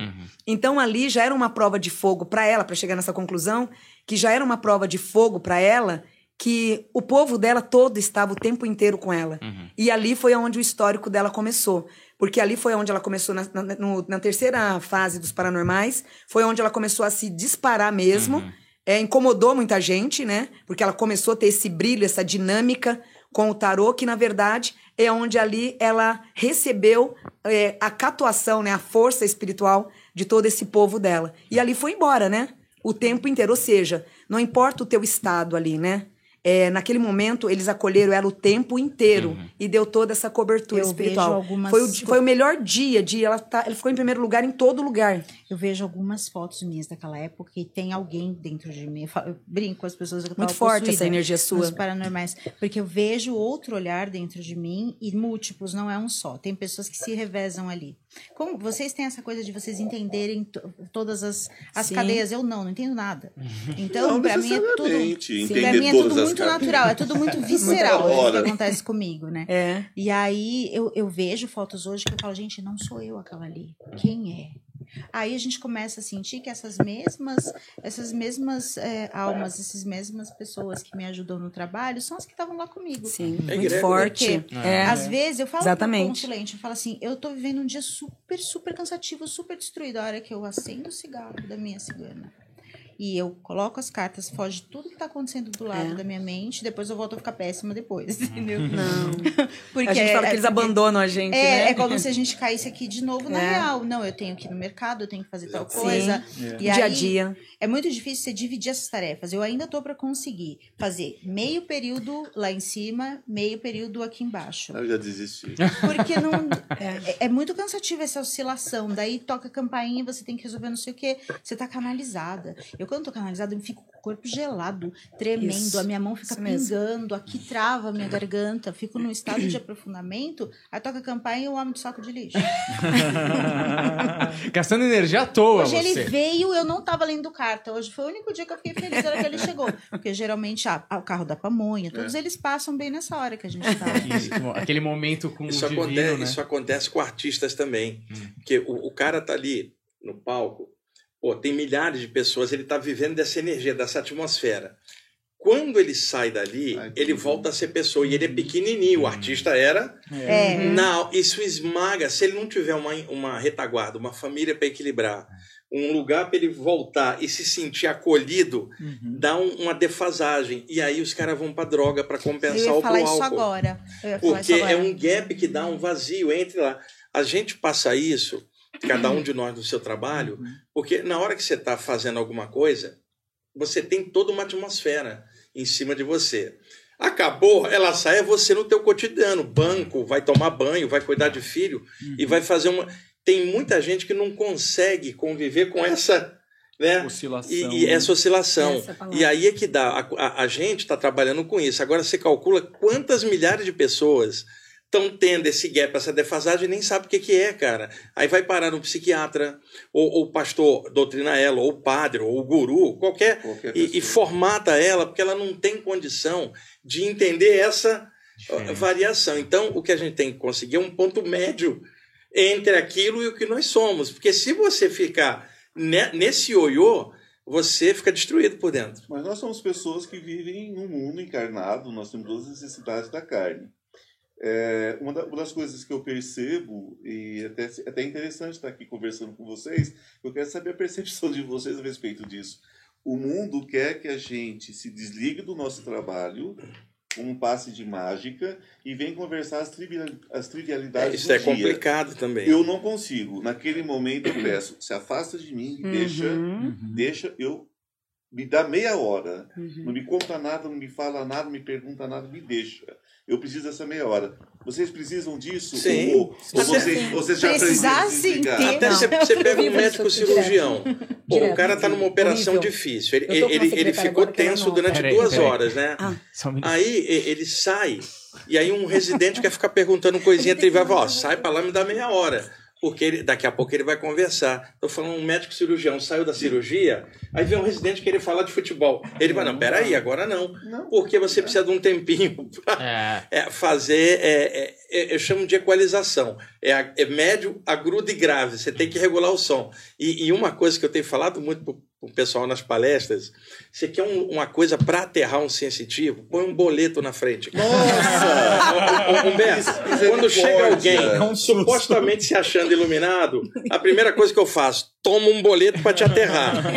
Então ali já era uma prova de fogo para ela, para chegar nessa conclusão, que já era uma prova de fogo para ela, que o povo dela todo estava o tempo inteiro com ela. E ali foi onde o histórico dela começou. Porque ali foi onde ela começou, na, na- no- na terceira fase dos paranormais, foi onde ela começou a se disparar mesmo. É, incomodou muita gente, né? Porque ela começou a ter esse brilho, essa dinâmica com o tarô, que na verdade é onde ali ela recebeu é, a catuação, né? A força espiritual de todo esse povo dela. E ali foi embora, né? O tempo inteiro. Ou seja, não importa o teu estado ali, né? É, naquele momento, eles acolheram ela o tempo inteiro e deu toda essa cobertura Eu espiritual. vejo algumas Foi, o, foi o melhor dia de ela tá, ela ficou em primeiro lugar em todo lugar. Eu vejo algumas fotos minhas daquela época e tem alguém dentro de mim. Eu, falo- eu brinco com as pessoas que eu Muito forte possuída essa energia sua. Paranormais. Porque eu vejo outro olhar dentro de mim e múltiplos, não é um só. Tem pessoas que se revezam ali. Como vocês têm essa coisa de vocês entenderem to- todas as, as Sim. cadeias, eu não, não entendo nada. Então, pra mim é tudo. pra mim é tudo as muito cadeias. natural, é tudo muito visceral o que acontece comigo, né? É. E aí eu, eu vejo fotos hoje que eu falo, gente, não sou eu aquela ali. Quem é? Aí a gente começa a sentir que essas mesmas, essas mesmas é, almas, essas mesmas pessoas que me ajudam no trabalho são as que estavam lá comigo. Sim, É muito grego, forte. Porque, É. às vezes, eu falo Exatamente. pro consulente, eu falo assim, eu tô vivendo um dia super, super cansativo, super destruído. A hora que eu acendo o cigarro da minha cigana e eu coloco as cartas, foge tudo que tá acontecendo do lado É. da minha mente, depois eu volto a ficar péssima depois, entendeu? Não. Porque a gente fala é- que eles porque- abandonam a gente, é, né? é como se a gente caísse aqui de novo na É. real. Não, eu tenho que ir no mercado, eu tenho que fazer tal Sim. coisa. E dia a aí, dia. é muito difícil você dividir essas tarefas. Eu ainda tô para conseguir fazer meio período lá em cima, meio período aqui embaixo. Eu já desisti. Porque não. É, é muito cansativo essa oscilação. Daí toca a campainha, você tem que resolver não sei o quê. Você tá canalizada. Eu, quando tô canalizada, eu fico com o corpo gelado, tremendo. Isso. A minha mão fica Isso mesmo. pingando, aqui trava a minha garganta. Fico num estado de aprofundamento. Aí toca a campainha e eu amo do saco de lixo. Gastando energia à toa, Hoje você. ele veio, eu não tava lendo carta. Hoje foi o único dia que eu fiquei feliz, era que ele chegou. Porque geralmente ah, o carro da pamonha, todos É. eles passam bem nessa hora que a gente tá. Isso, Aquele momento com Isso, o divino, acontece, né? isso acontece com artistas também. Porque o, o cara tá ali no palco, pô, tem milhares de pessoas, ele tá vivendo dessa energia, dessa atmosfera. Quando ele sai dali, Ai, ele volta a ser pessoa. E ele é pequenininho. O artista era. É. Não, isso esmaga. Se ele não tiver uma, uma retaguarda, uma família para equilibrar, um lugar para ele voltar e se sentir acolhido, dá um- uma defasagem. E aí os caras vão para droga para Eu compensar ia o falar pro isso álcool. agora. Eu ia falar Porque isso é agora. um gap que dá um vazio entre lá. A gente passa isso cada um de nós no seu trabalho, porque na hora que você está fazendo alguma coisa, você tem toda uma atmosfera em cima de você. Acabou, ela sai, é você no teu cotidiano, banco, vai tomar banho, vai cuidar de filho e vai fazer uma. Tem muita gente que não consegue conviver com essa né? Oscilação. E, e essa oscilação. Essa palavra. e aí é que dá. A, a- a gente está trabalhando com isso. Agora você calcula quantas milhares de pessoas estão tendo esse gap, essa defasagem e nem sabe o que, que é, cara. Aí vai parar no psiquiatra, ou, ou pastor doutrina ela, ou padre, ou guru, qualquer. Qualquer E, e formata ela, porque ela não tem condição de entender essa Diferente. variação. Então, o que a gente tem que conseguir é um ponto médio entre aquilo e o que nós somos. Porque se você ficar ne- nesse ioiô, você fica destruído por dentro. Mas nós somos pessoas que vivem num mundo encarnado, nós temos duas necessidades da carne. É, uma, da- uma das coisas que eu percebo, e até, é até interessante estar aqui conversando com vocês, eu quero saber a percepção de vocês a respeito disso. O mundo quer que a gente se desligue do nosso trabalho, como um passe de mágica, e venha conversar as, trivial, as É, trivialidades isso do é dia. complicado também. Eu não consigo. Naquele momento eu peço, se afasta de mim e deixa, Uhum, deixa eu me dá meia hora. uhum. Não me conta nada, não me fala nada, não me pergunta nada, me deixa. Eu preciso dessa meia hora. Vocês precisam disso? Sim. Ou, ou vocês, vocês já Precisar, aprenderam a se sim, desligar? ter. Até você, você pega um médico cirurgião. Pô, o cara tá numa operação horrível. difícil. Ele, ele, ele ficou tenso durante Peraí, duas peraí. horas, né? Ah. Um. Aí ele sai, e aí um residente quer ficar perguntando coisinha trivial, ó, sai pra lá me dá meia hora. Porque ele- daqui a pouco ele vai conversar. Tô falando, um médico cirurgião saiu da cirurgia, aí vem um residente querer falar de futebol. Ele vai, não, peraí, agora não. Não. Porque você precisa de um tempinho pra É. é, fazer, é, é, é, eu chamo de equalização. É, é médio, agudo e grave. Você tem que regular o som. E, e uma coisa que eu tenho falado muito pro pessoal nas palestras, você quer um- uma coisa para aterrar um sensitivo, põe um boleto na frente. Nossa! Humberto, quando chega alguém É um supostamente se achando iluminado, a primeira coisa que eu faço, tomo um boleto para te aterrar.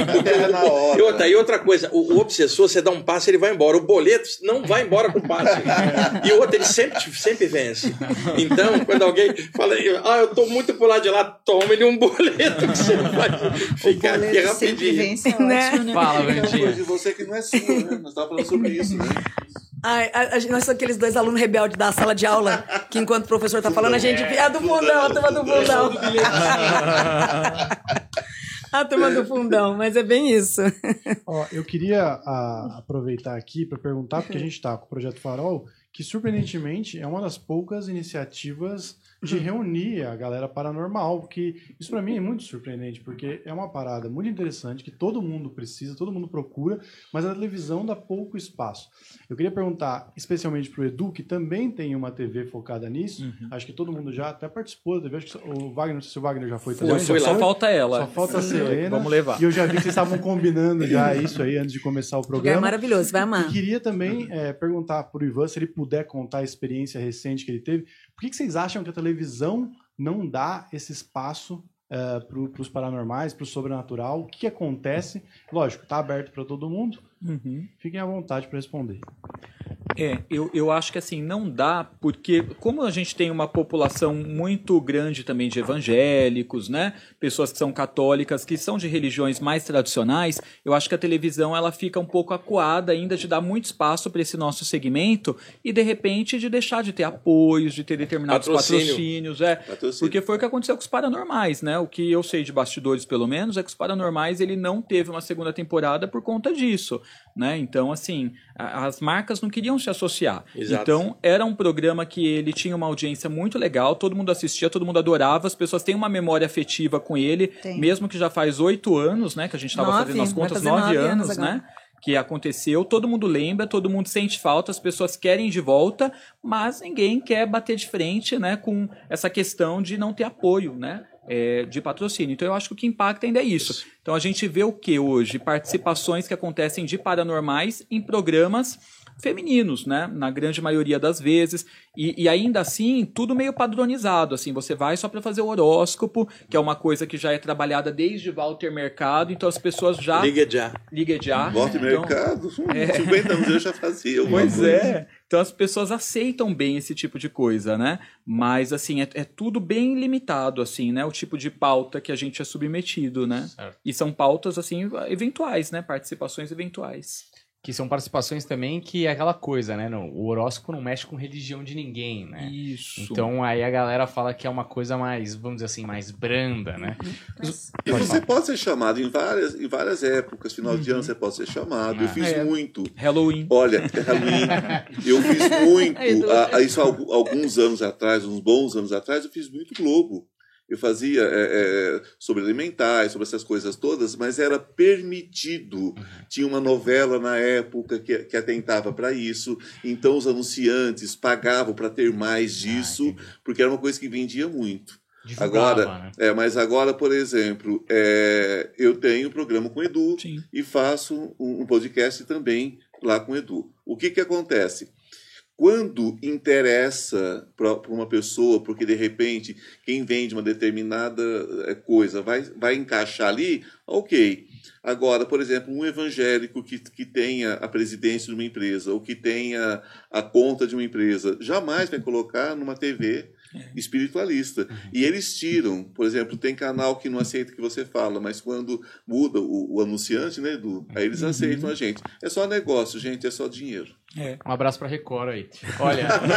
E outra, e outra coisa, o, o obsessor, você dá um passe, ele vai embora. O boleto não vai embora com o passe. E o outro, ele sempre, sempre vence. Então, quando alguém fala, ah, eu tô muito pro lado de lá, toma-lhe um boleto que você vai ficar aqui rapidinho. vence, é ótimo, né? Fala, você que não é sua, né? Nós estávamos falando sobre isso, né? Ai, a- a- nós somos aqueles dois alunos rebeldes da sala de aula, que enquanto o professor tá falando, a gente. É do fundão, a turma do fundão. A turma do fundão, mas é bem isso. Ó, eu queria a- aproveitar aqui para perguntar, porque a gente está com o Projeto Farol, que surpreendentemente é uma das poucas iniciativas de reunir a galera paranormal, porque isso para mim é muito surpreendente, porque é uma parada muito interessante que todo mundo precisa, todo mundo procura, mas a televisão dá pouco espaço. Eu queria perguntar especialmente para o Edu, que também tem uma TV focada nisso, Uhum. acho que todo mundo já até participou da TV, acho que o Wagner, não sei se o Wagner já foi Foi, também. foi já lá. Só falta ela. Só falta a Selena. Vamos levar. E eu já vi que vocês estavam combinando já isso aí antes de começar o É programa. maravilhoso, vai amar. E queria também é, perguntar pro Ivan, se ele puder contar a experiência recente que ele teve, por que, vocês acham que a televisão não dá esse espaço para os paranormais, para o sobrenatural? O que acontece? Lógico, tá aberto para todo mundo. Uhum. Fiquem à vontade para responder. É, eu, eu acho que assim, não dá, porque como a gente tem uma população muito grande também de evangélicos, né? Pessoas que são católicas, que são de religiões mais tradicionais, eu acho que a televisão ela fica um pouco acuada ainda de dar muito espaço para esse nosso segmento e de repente de deixar de ter apoios, de ter determinados Patrocínio. patrocínios, é. Patrocínio. Porque foi o que aconteceu com os paranormais, né? O que eu sei de bastidores, pelo menos, é que os paranormais ele não teve uma segunda temporada por conta disso, né? Então, assim, a- as marcas não queriam se associar. Exato. Então, era um programa que ele tinha uma audiência muito legal, todo mundo assistia, todo mundo adorava, as pessoas têm uma memória afetiva com ele, Tem. mesmo que já faz oito anos, né? Que a gente estava fazendo as contas, nove anos, anos né? que aconteceu, todo mundo lembra, todo mundo sente falta, as pessoas querem de volta, mas ninguém quer bater de frente, né, com essa questão de não ter apoio, né, é, de patrocínio. Então eu acho que o que impacta ainda é isso. Então a gente vê o que hoje? Participações que acontecem de paranormais em programas femininos, né? Na grande maioria das vezes. E, e ainda assim, tudo meio padronizado. Assim, você vai só para fazer o horóscopo, que é uma coisa que já é trabalhada desde Walter Mercado, então as pessoas já. Liga já. Liga já. Volta então, mercado, hum, 50 anos eu já fazia. Pois coisa. é. Então as pessoas aceitam bem esse tipo de coisa, né? Mas assim, é, é tudo bem limitado, assim, né? O tipo de pauta que a gente é submetido, né? Certo. E são pautas, assim, eventuais, né? Participações eventuais. Que são participações também que é aquela coisa, né? Não, o horóscopo não mexe com religião de ninguém, né? Isso. Então aí a galera fala que é uma coisa mais, vamos dizer assim, mais branda, né? Mas- E Pode você pode ser chamado em várias, em várias épocas. Final de ano você pode ser chamado. Eu Ah. fiz É. muito. Halloween. Olha, Halloween, eu fiz muito. A- a- isso há algu- alguns anos atrás, uns bons anos atrás, eu fiz muito Globo. Eu fazia é, é, sobre alimentais, sobre essas coisas todas, mas era permitido. Tinha uma novela na época que, que atentava para isso, então os anunciantes pagavam para ter mais disso, entendi. porque era uma coisa que vendia muito. Divulgava, Agora, né? é, mas agora, por exemplo, é, eu tenho um programa com o Edu Sim. e faço um, um podcast também lá com o Edu. O que, que acontece? Quando interessa para uma pessoa, porque de repente quem vende uma determinada eh, coisa vai, vai encaixar ali, ok. Agora, por exemplo, um evangélico que, que tenha a presidência de uma empresa ou que tenha a conta de uma empresa, jamais vai colocar numa TV espiritualista. E eles tiram, por exemplo, tem canal que não aceita que você fala, mas quando muda o, o anunciante, né, Edu? Aí eles aceitam a gente. É só negócio, gente, é só dinheiro. Um abraço pra Record aí. Olha,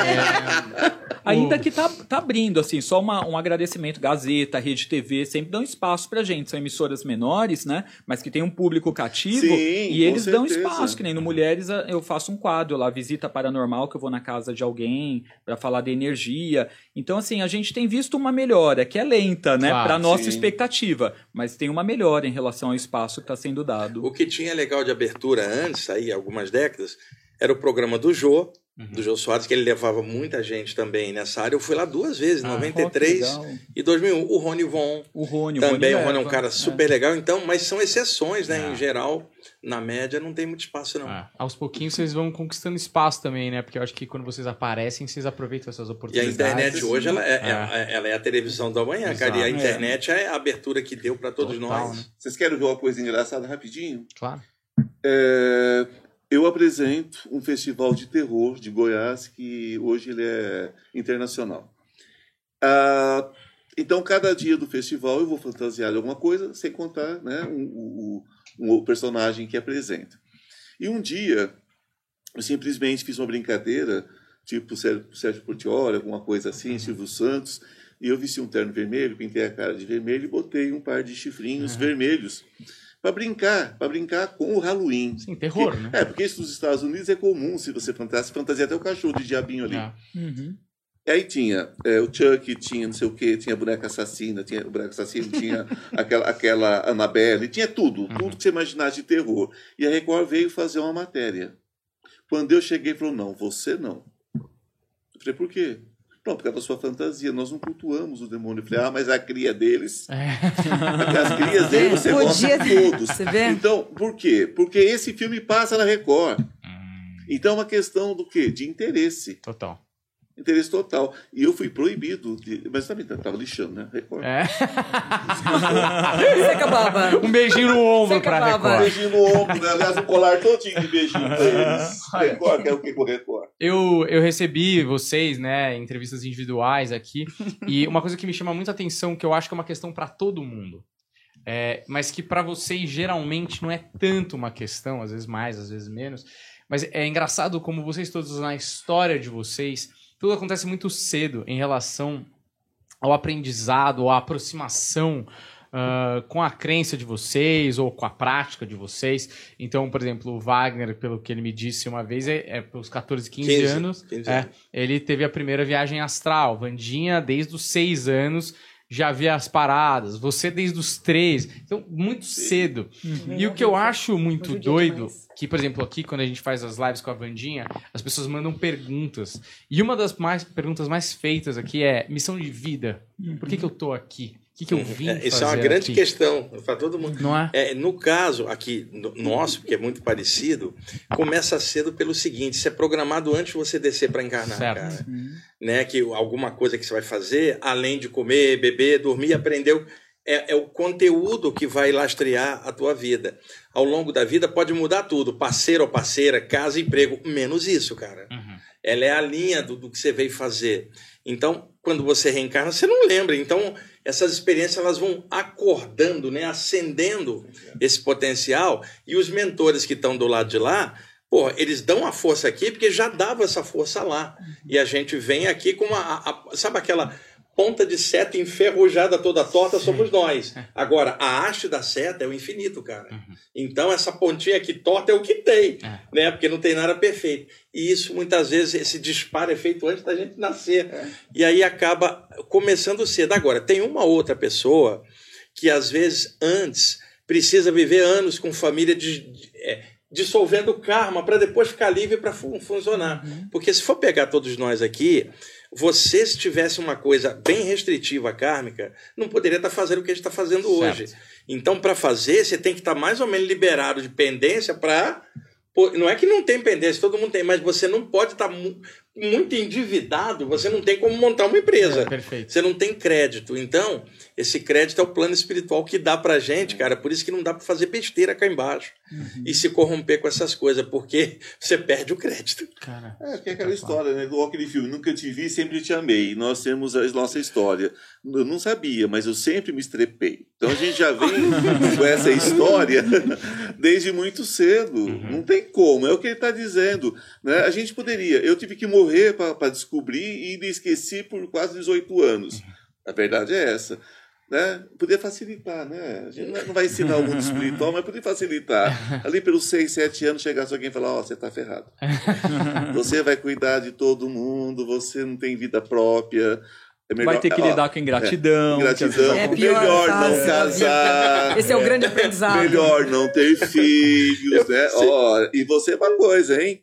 é, Ainda o- que tá, tá abrindo, assim, só uma- um agradecimento. Gazeta, Rede TV, sempre dão espaço pra gente. São emissoras menores, né? Mas que tem um público cativo. Sim, e eles dão espaço, que nem no Mulheres eu faço um quadro lá, Visita Paranormal, que eu vou na casa de alguém pra falar de energia. Então, assim, a gente tem visto uma melhora, que é lenta, né? Claro, pra nossa sim. expectativa. Mas tem uma melhora em relação ao espaço que tá sendo dado. O que tinha legal de abertura antes, aí, algumas décadas, era o programa do Jô, do Jô Soares, que ele levava muita gente também nessa área. Eu fui lá duas vezes, Ah, 93 Ó, que legal. e 2001. O Rony Von O Rony, também. o O Rony é um cara é. super legal, então, mas são exceções, né? Ah. Em geral, na média, não tem muito espaço, não. ah, aos pouquinhos vocês vão conquistando espaço também, né? Porque eu acho que quando vocês aparecem, vocês aproveitam essas E a oportunidades. internet hoje, ela é, é- ela é a televisão do amanhã, cara. E a Exato. internet é a abertura que deu para todos Total, nós. né? Vocês querem ver uma coisa engraçada rapidinho? Claro. É, eu apresento um festival de terror de Goiás que hoje ele é internacional. Ah, então, cada dia do festival eu vou fantasiar alguma coisa, sem contar né, o, o, o personagem que apresenta. E um dia, eu simplesmente fiz uma brincadeira, tipo Sérgio Sérgio Portioli, alguma coisa assim, Silvio Santos, e eu vesti um terno vermelho, pintei a cara de vermelho e botei um par de chifrinhos vermelhos para brincar, para brincar com o Halloween. Sim, terror, Que- né? É, porque isso nos Estados Unidos é comum, se você fantasia, fantasia até o cachorro de diabinho ali. Ah, Uhum. Aí tinha é, o Chuck, tinha não sei o que, tinha a boneca assassina, tinha o boneco assassino, tinha aquela, aquela Annabelle, tinha tudo, tudo que você imaginasse de terror. E a Record veio fazer uma matéria. Quando eu cheguei, falou: não, você não. Eu falei: por quê? Não, por causa da sua fantasia, nós não cultuamos o demônio. Eu falei: ah, mas a cria deles. Porque as crias deles você Podia- gosta de todos. Você vê? Então, por quê? Porque esse filme passa na Record. Então é uma questão do quê? De interesse. Total. Interesse total. E eu fui proibido. De... Mas também estava lixando, né? Record. É. Você acabava. Um beijinho no ombro Você pra acabava. Record. Beijinho no ombro, né? Aliás, um colar todinho de beijinho pra eles. Record, quer o que com o Record? Eu, eu recebi vocês, né, em entrevistas individuais aqui, e uma coisa que me chama muita atenção, que eu acho que é uma questão pra todo mundo, é, mas que pra vocês geralmente não é tanto uma questão, às vezes mais, às vezes menos, mas é engraçado como vocês todos na história de vocês, tudo acontece muito cedo em relação ao aprendizado, à aproximação ah, com a crença de vocês ou com a prática de vocês. Então, por exemplo, o Wagner, pelo que ele me disse uma vez, é, é pelos 14, 15, 15, anos. 15 é, anos. ele teve a primeira viagem astral. Vandinha, desde os 6 anos, já via as paradas. Você, desde os 3. Então, muito cedo. E o que eu acho muito doido, que, por exemplo, aqui, quando a gente faz as lives com a Vandinha, as pessoas mandam perguntas. E uma das mais, perguntas mais feitas aqui é missão de vida. Por que, que eu tô aqui? Que, que eu vim É, Isso é uma grande aqui? questão para todo mundo. Não é? É, no caso aqui no- nosso, que é muito parecido, começa cedo pelo seguinte: isso é programado antes de você descer para encarnar, Certo. cara. Né, que alguma coisa que você vai fazer, além de comer, beber, dormir, aprendeu, é, é o conteúdo que vai lastrear a tua vida. Ao longo da vida pode mudar tudo: parceiro ou parceira, casa, emprego, menos isso, cara. Uhum. Ela é a linha do, do que você veio fazer. Então, quando você reencarna, você não lembra. Então, essas experiências elas vão acordando, né, acendendo esse potencial. E os mentores que estão do lado de lá, pô, eles dão a força aqui porque já dava essa força lá. E a gente vem aqui com uma. a- a- sabe aquela ponta de seta enferrujada toda torta somos nós. Agora, a haste da seta é o infinito, cara. Então, essa pontinha aqui torta é o que tem, É. né? Porque não tem nada perfeito. E isso, muitas vezes, esse disparo é feito antes da gente nascer. E aí acaba começando cedo. Agora, tem uma outra pessoa que, às vezes, antes, precisa viver anos com família de, de- é, dissolvendo o karma para depois ficar livre para funcionar. Porque se for pegar todos nós aqui, você, se tivesse uma coisa bem restritiva kármica, não poderia estar fazendo o que a gente está fazendo hoje. Então, para fazer, você tem que estar mais ou menos liberado de pendência para. Não é que não tem pendência, todo mundo tem, mas você não pode estar mu- muito endividado, você não tem como montar uma empresa. É, perfeito. Você não tem crédito. Então, esse crédito é o plano espiritual que dá pra gente, cara. Por isso que não dá pra fazer besteira cá embaixo e se corromper com essas coisas, porque você perde o crédito. Cara, É, que é aquela história, né? Do aquele filme, nunca te vi, sempre te amei. Nós temos a nossa história. Eu não sabia, mas eu sempre me estrepei. Então a gente já vem com essa história desde muito cedo. Não tem como, é o que ele está dizendo. Né? A gente poderia. Eu tive que morrer para descobrir e me esqueci por quase 18 anos. A verdade é essa. Né? Podia facilitar, né? A gente não vai ensinar o mundo espiritual, mas podia facilitar. Ali pelos 6, 7 anos chegasse alguém e falar, ó, você está ferrado. Você vai cuidar de todo mundo, você não tem vida própria. É melhor, Vai ter que ó, lidar com ingratidão. vezes Ingratidão, É pior melhor fase não da casar. Esse é o grande aprendizado. Melhor não ter filhos, né? Ó, e você é uma coisa, hein?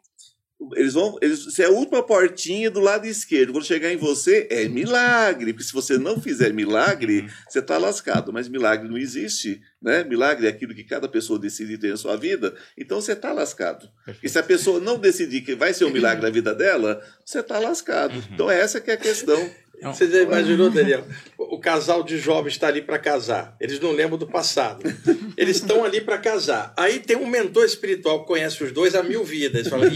Eles vão. Eles, você é a última portinha do lado esquerdo. Quando chegar em você, é milagre. Porque se você não fizer milagre, você está lascado. Mas milagre não existe. Né? Milagre é aquilo que cada pessoa decide ter na sua vida. Então você está lascado. E se a pessoa não decidir que vai ser um milagre na vida dela, você está lascado. Então essa que é a questão. Você já imaginou, Daniel? O casal de jovens está ali para casar. Eles não lembram do passado. Eles estão ali para casar. Aí tem um mentor espiritual que conhece os dois há mil vidas. Fala.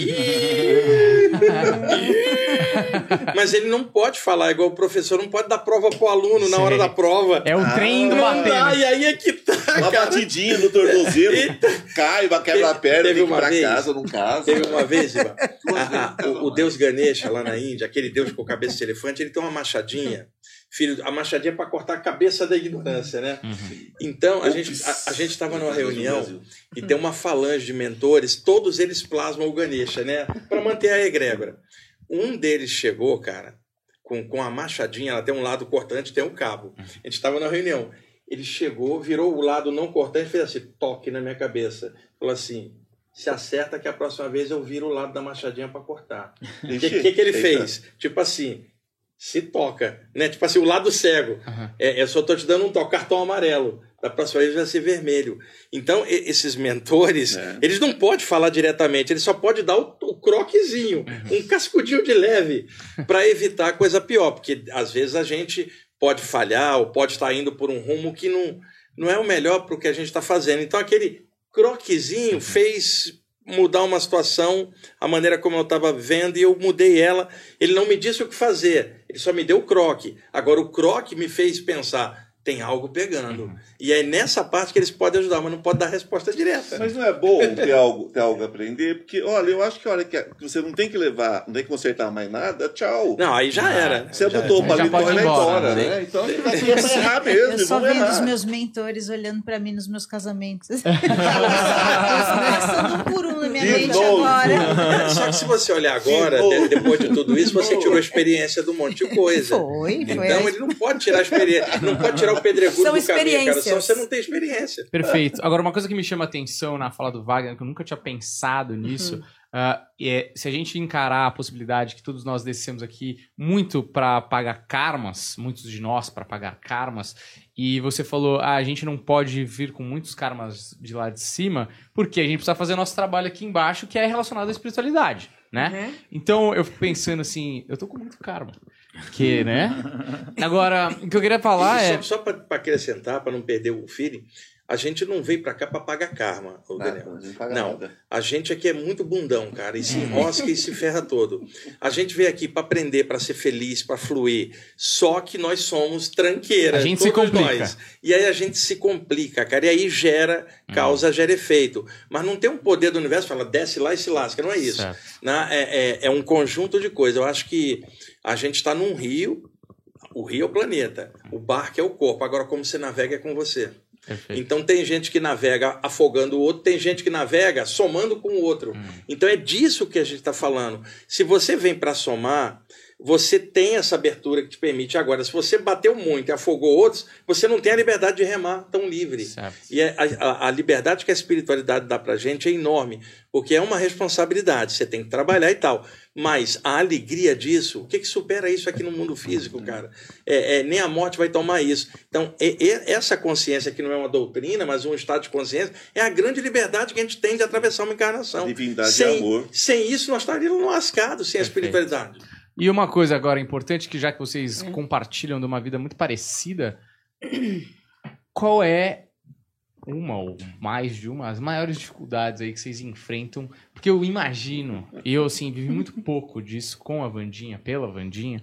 Mas ele não pode falar igual o professor, não pode dar prova pro aluno na Sim. hora da prova. é o trem do Não bater. dá, né? e aí é que tá, Uma cara. batidinha no tornozelo, Eita. cai, vai quebra a perna, Teve tem que ir pra vez- casa, não casa. Teve uma vez, Ivan, a- a- o, o deus Ganesha lá na Índia, aquele deus com cabeça de elefante, ele tem uma machadinha. Filho, a machadinha é para cortar a cabeça da ignorância, né? Então, a gente a, a gente estava numa reunião e tem uma falange de mentores, todos eles plasmam o Ganesha, né? Para manter a egrégora. Um deles chegou, cara, com, com a machadinha, ela tem um lado cortante, tem um cabo. A gente estava na reunião. Ele chegou, virou o lado não cortante, fez assim, toque na minha cabeça. Falou assim: se acerta que a próxima vez eu viro o lado da machadinha para cortar. O que, que, que ele Eita. fez? Tipo assim, se toca, né? Tipo assim, o lado cego. Aham. É, eu só tô te dando um toque, cartão amarelo. Da próxima vez vai ser vermelho. Então, e- esses mentores, É. eles não podem falar diretamente, eles só podem dar o, o croquezinho, um cascudinho de leve, para evitar coisa pior. Porque às vezes a gente pode falhar ou pode estar indo por um rumo que não, não é o melhor para o que a gente está fazendo. Então, aquele croquezinho fez mudar uma situação, a maneira como eu estava vendo, e eu mudei ela. Ele não me disse o que fazer, ele só me deu o croque. Agora, o croque me fez pensar, tem algo pegando. E é nessa parte que eles podem ajudar, mas não pode dar resposta direta. Mas não é bom ter algo, ter algo a aprender? Porque, olha, eu acho que a hora que, você não tem que levar, não tem que consertar mais nada, tchau. Não, aí já era. Você Já- botou o palito e vai embora, embora, né? né? Então ele vai ter que errar mesmo, Eu só vendo os meus mentores olhando pra mim nos meus casamentos. Passando um por um De mente novo. agora. Só que se você olhar agora, De depois de tudo isso, você tirou a experiência de um monte de coisa. Foi, foi. Então ele não pode tirar a experiência, não pode tirar o pedregulho São do caminho, cara. experiências. Só você não tem experiência. Perfeito. Agora, uma coisa que me chama a atenção na fala do Wagner, que eu nunca tinha pensado nisso, Uh, é, se a gente encarar a possibilidade que todos nós descemos aqui muito para pagar karmas, muitos de nós para pagar karmas, e você falou, ah, a gente não pode vir com muitos karmas de lá de cima, porque a gente precisa fazer nosso trabalho aqui embaixo, que é relacionado à espiritualidade, né? Uhum. Então eu fico pensando assim, eu tô com muito karma. Que, né? Agora, o que eu queria falar E é. Só, só para acrescentar, para não perder o feeling, a gente não veio para cá para pagar karma, ô Nada, Daniel. não Não, a gente aqui é muito bundão, cara, e se enrosca e se ferra todo. A gente veio aqui para aprender, para ser feliz, para fluir. Só que nós somos tranqueiras, A gente se complica. nós. E aí a gente se complica, cara, e aí gera causa, gera efeito. Mas não tem um poder do universo que fala, desce lá e se lasca, não é isso. Certo. Né? É, é, é um conjunto de coisas. Eu acho que a gente está num rio, o rio é o planeta, o barco é o corpo. Agora, como você navega é com você. Perfeito. Então tem gente que navega afogando o outro, tem gente que navega somando com o outro. Hum. Então é disso que a gente está falando. Se você vem para somar, você tem essa abertura que te permite. Agora, se você bateu muito e afogou outros, você não tem a liberdade de remar tão livre. Certo. E é- a, a- a liberdade que a espiritualidade dá pra gente é enorme, porque é uma responsabilidade, você tem que trabalhar e tal. Mas a alegria disso, o que, que supera isso aqui no mundo físico, cara? É, é, nem a morte vai tomar isso. Então, e- e- essa consciência que não é uma doutrina, mas um estado de consciência, é a grande liberdade que a gente tem de atravessar uma encarnação. Divindade e sem, amor. Sem isso, nós estaríamos lascados sem a Perfeito. espiritualidade. E uma coisa agora importante, que já que vocês compartilham de uma vida muito parecida, qual é uma ou mais de uma, as maiores dificuldades aí que vocês enfrentam? Porque eu imagino, e eu assim, vivi muito pouco disso com a Vandinha, pela Vandinha.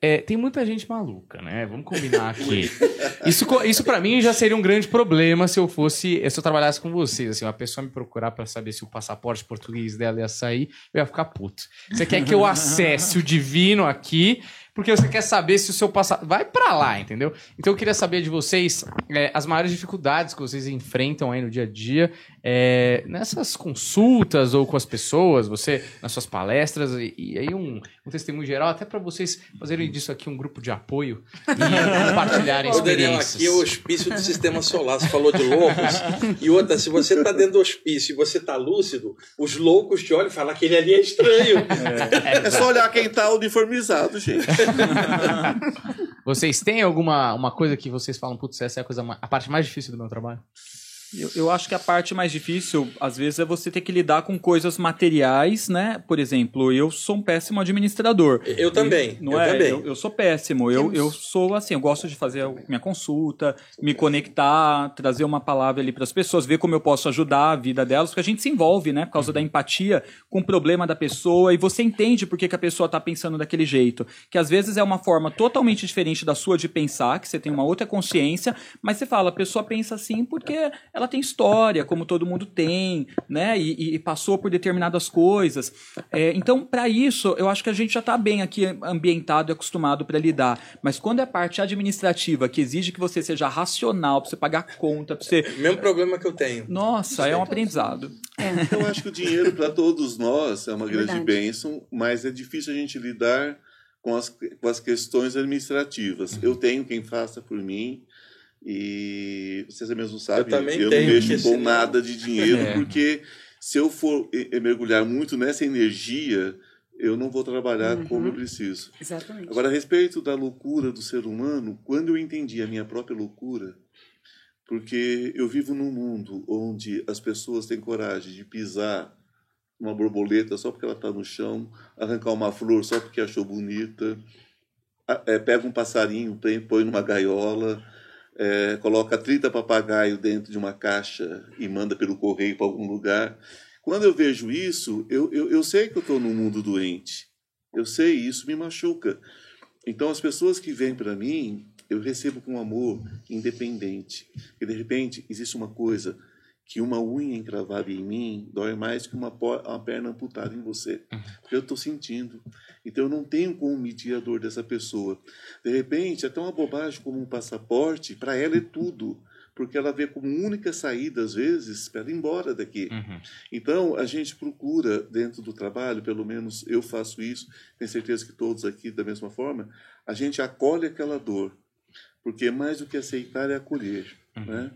É, tem muita gente maluca, né? Vamos combinar aqui. Isso, isso para mim já seria um grande problema se eu fosse, se eu trabalhasse com vocês. Assim, uma pessoa me procurar para saber se o passaporte português dela ia sair, eu ia ficar puto. Você quer que eu acesse o divino aqui, porque você quer saber se o seu passaporte. Vai para lá, entendeu? Então eu queria saber de vocês é, as maiores dificuldades que vocês enfrentam aí no dia a dia, é, nessas consultas ou com as pessoas, você nas suas palestras, e, e aí um, um testemunho geral, até para vocês fazerem disso aqui um grupo de apoio e compartilharem Ô, Daniel, experiências. aqui é o hospício do sistema solar. Você falou de loucos. E outra, se você está dentro do hospício e você está lúcido, os loucos te olham e falam que aquele ali é estranho. É só olhar quem tá uniformizado, gente. Vocês têm alguma uma coisa que vocês falam, putz, essa é a, coisa a parte mais difícil do meu trabalho? Eu, eu acho que a parte mais difícil, às vezes, é você ter que lidar com coisas materiais, né? Por exemplo, eu sou um péssimo administrador. Eu também, Não eu é? também. Eu, eu sou péssimo. Eu, eu sou assim, eu gosto de fazer a minha consulta, me conectar, trazer uma palavra ali para as pessoas, ver como eu posso ajudar a vida delas, porque a gente se envolve, né? Por causa da empatia com o problema da pessoa e você entende por que, que a pessoa está pensando daquele jeito. Que às vezes é uma forma totalmente diferente da sua de pensar, que você tem uma outra consciência, mas você fala, a pessoa pensa assim porque ela tem história, como todo mundo tem, né? E, e passou por determinadas coisas. É, então, para isso, eu acho que a gente já está bem aqui ambientado e acostumado para lidar. Mas quando é a parte administrativa, que exige que você seja racional, para você pagar conta, para você. Mesmo problema que eu tenho. Nossa, é um aprendizado. Eu acho que o dinheiro para todos nós é uma grande Verdade. bênção, mas é difícil a gente lidar com as, com as questões administrativas. Eu tenho quem faça por mim e vocês mesmo sabem, Eu também não tenho, mexo com nada de dinheiro, É. porque se eu for mergulhar muito nessa energia, eu não vou trabalhar como eu preciso. Exatamente. Agora, a respeito da loucura do ser humano, quando eu entendi a minha própria loucura, porque eu vivo num mundo onde as pessoas têm coragem de pisar uma borboleta só porque ela está no chão, arrancar uma flor só porque achou bonita, é, pega um passarinho, põe numa gaiola, é, coloca 30 papagaios dentro de uma caixa e manda pelo correio para algum lugar. Quando eu vejo isso, eu, eu, eu sei que eu estou num mundo doente. Eu sei, isso me machuca. Então, as pessoas que vêm para mim, eu recebo com amor independente. E, de repente, existe uma coisa que uma unha encravada em mim dói mais que uma, uma perna amputada em você. Porque eu estou sentindo. Então, eu não tenho como medir a dor dessa pessoa. De repente, até uma bobagem como um passaporte, para ela é tudo. Porque ela vê como única saída, às vezes, para ela ir embora daqui. Uhum. Então, a gente procura, dentro do trabalho, pelo menos eu faço isso, tenho certeza que todos aqui da mesma forma, a gente acolhe aquela dor. Porque mais do que aceitar é acolher. Né?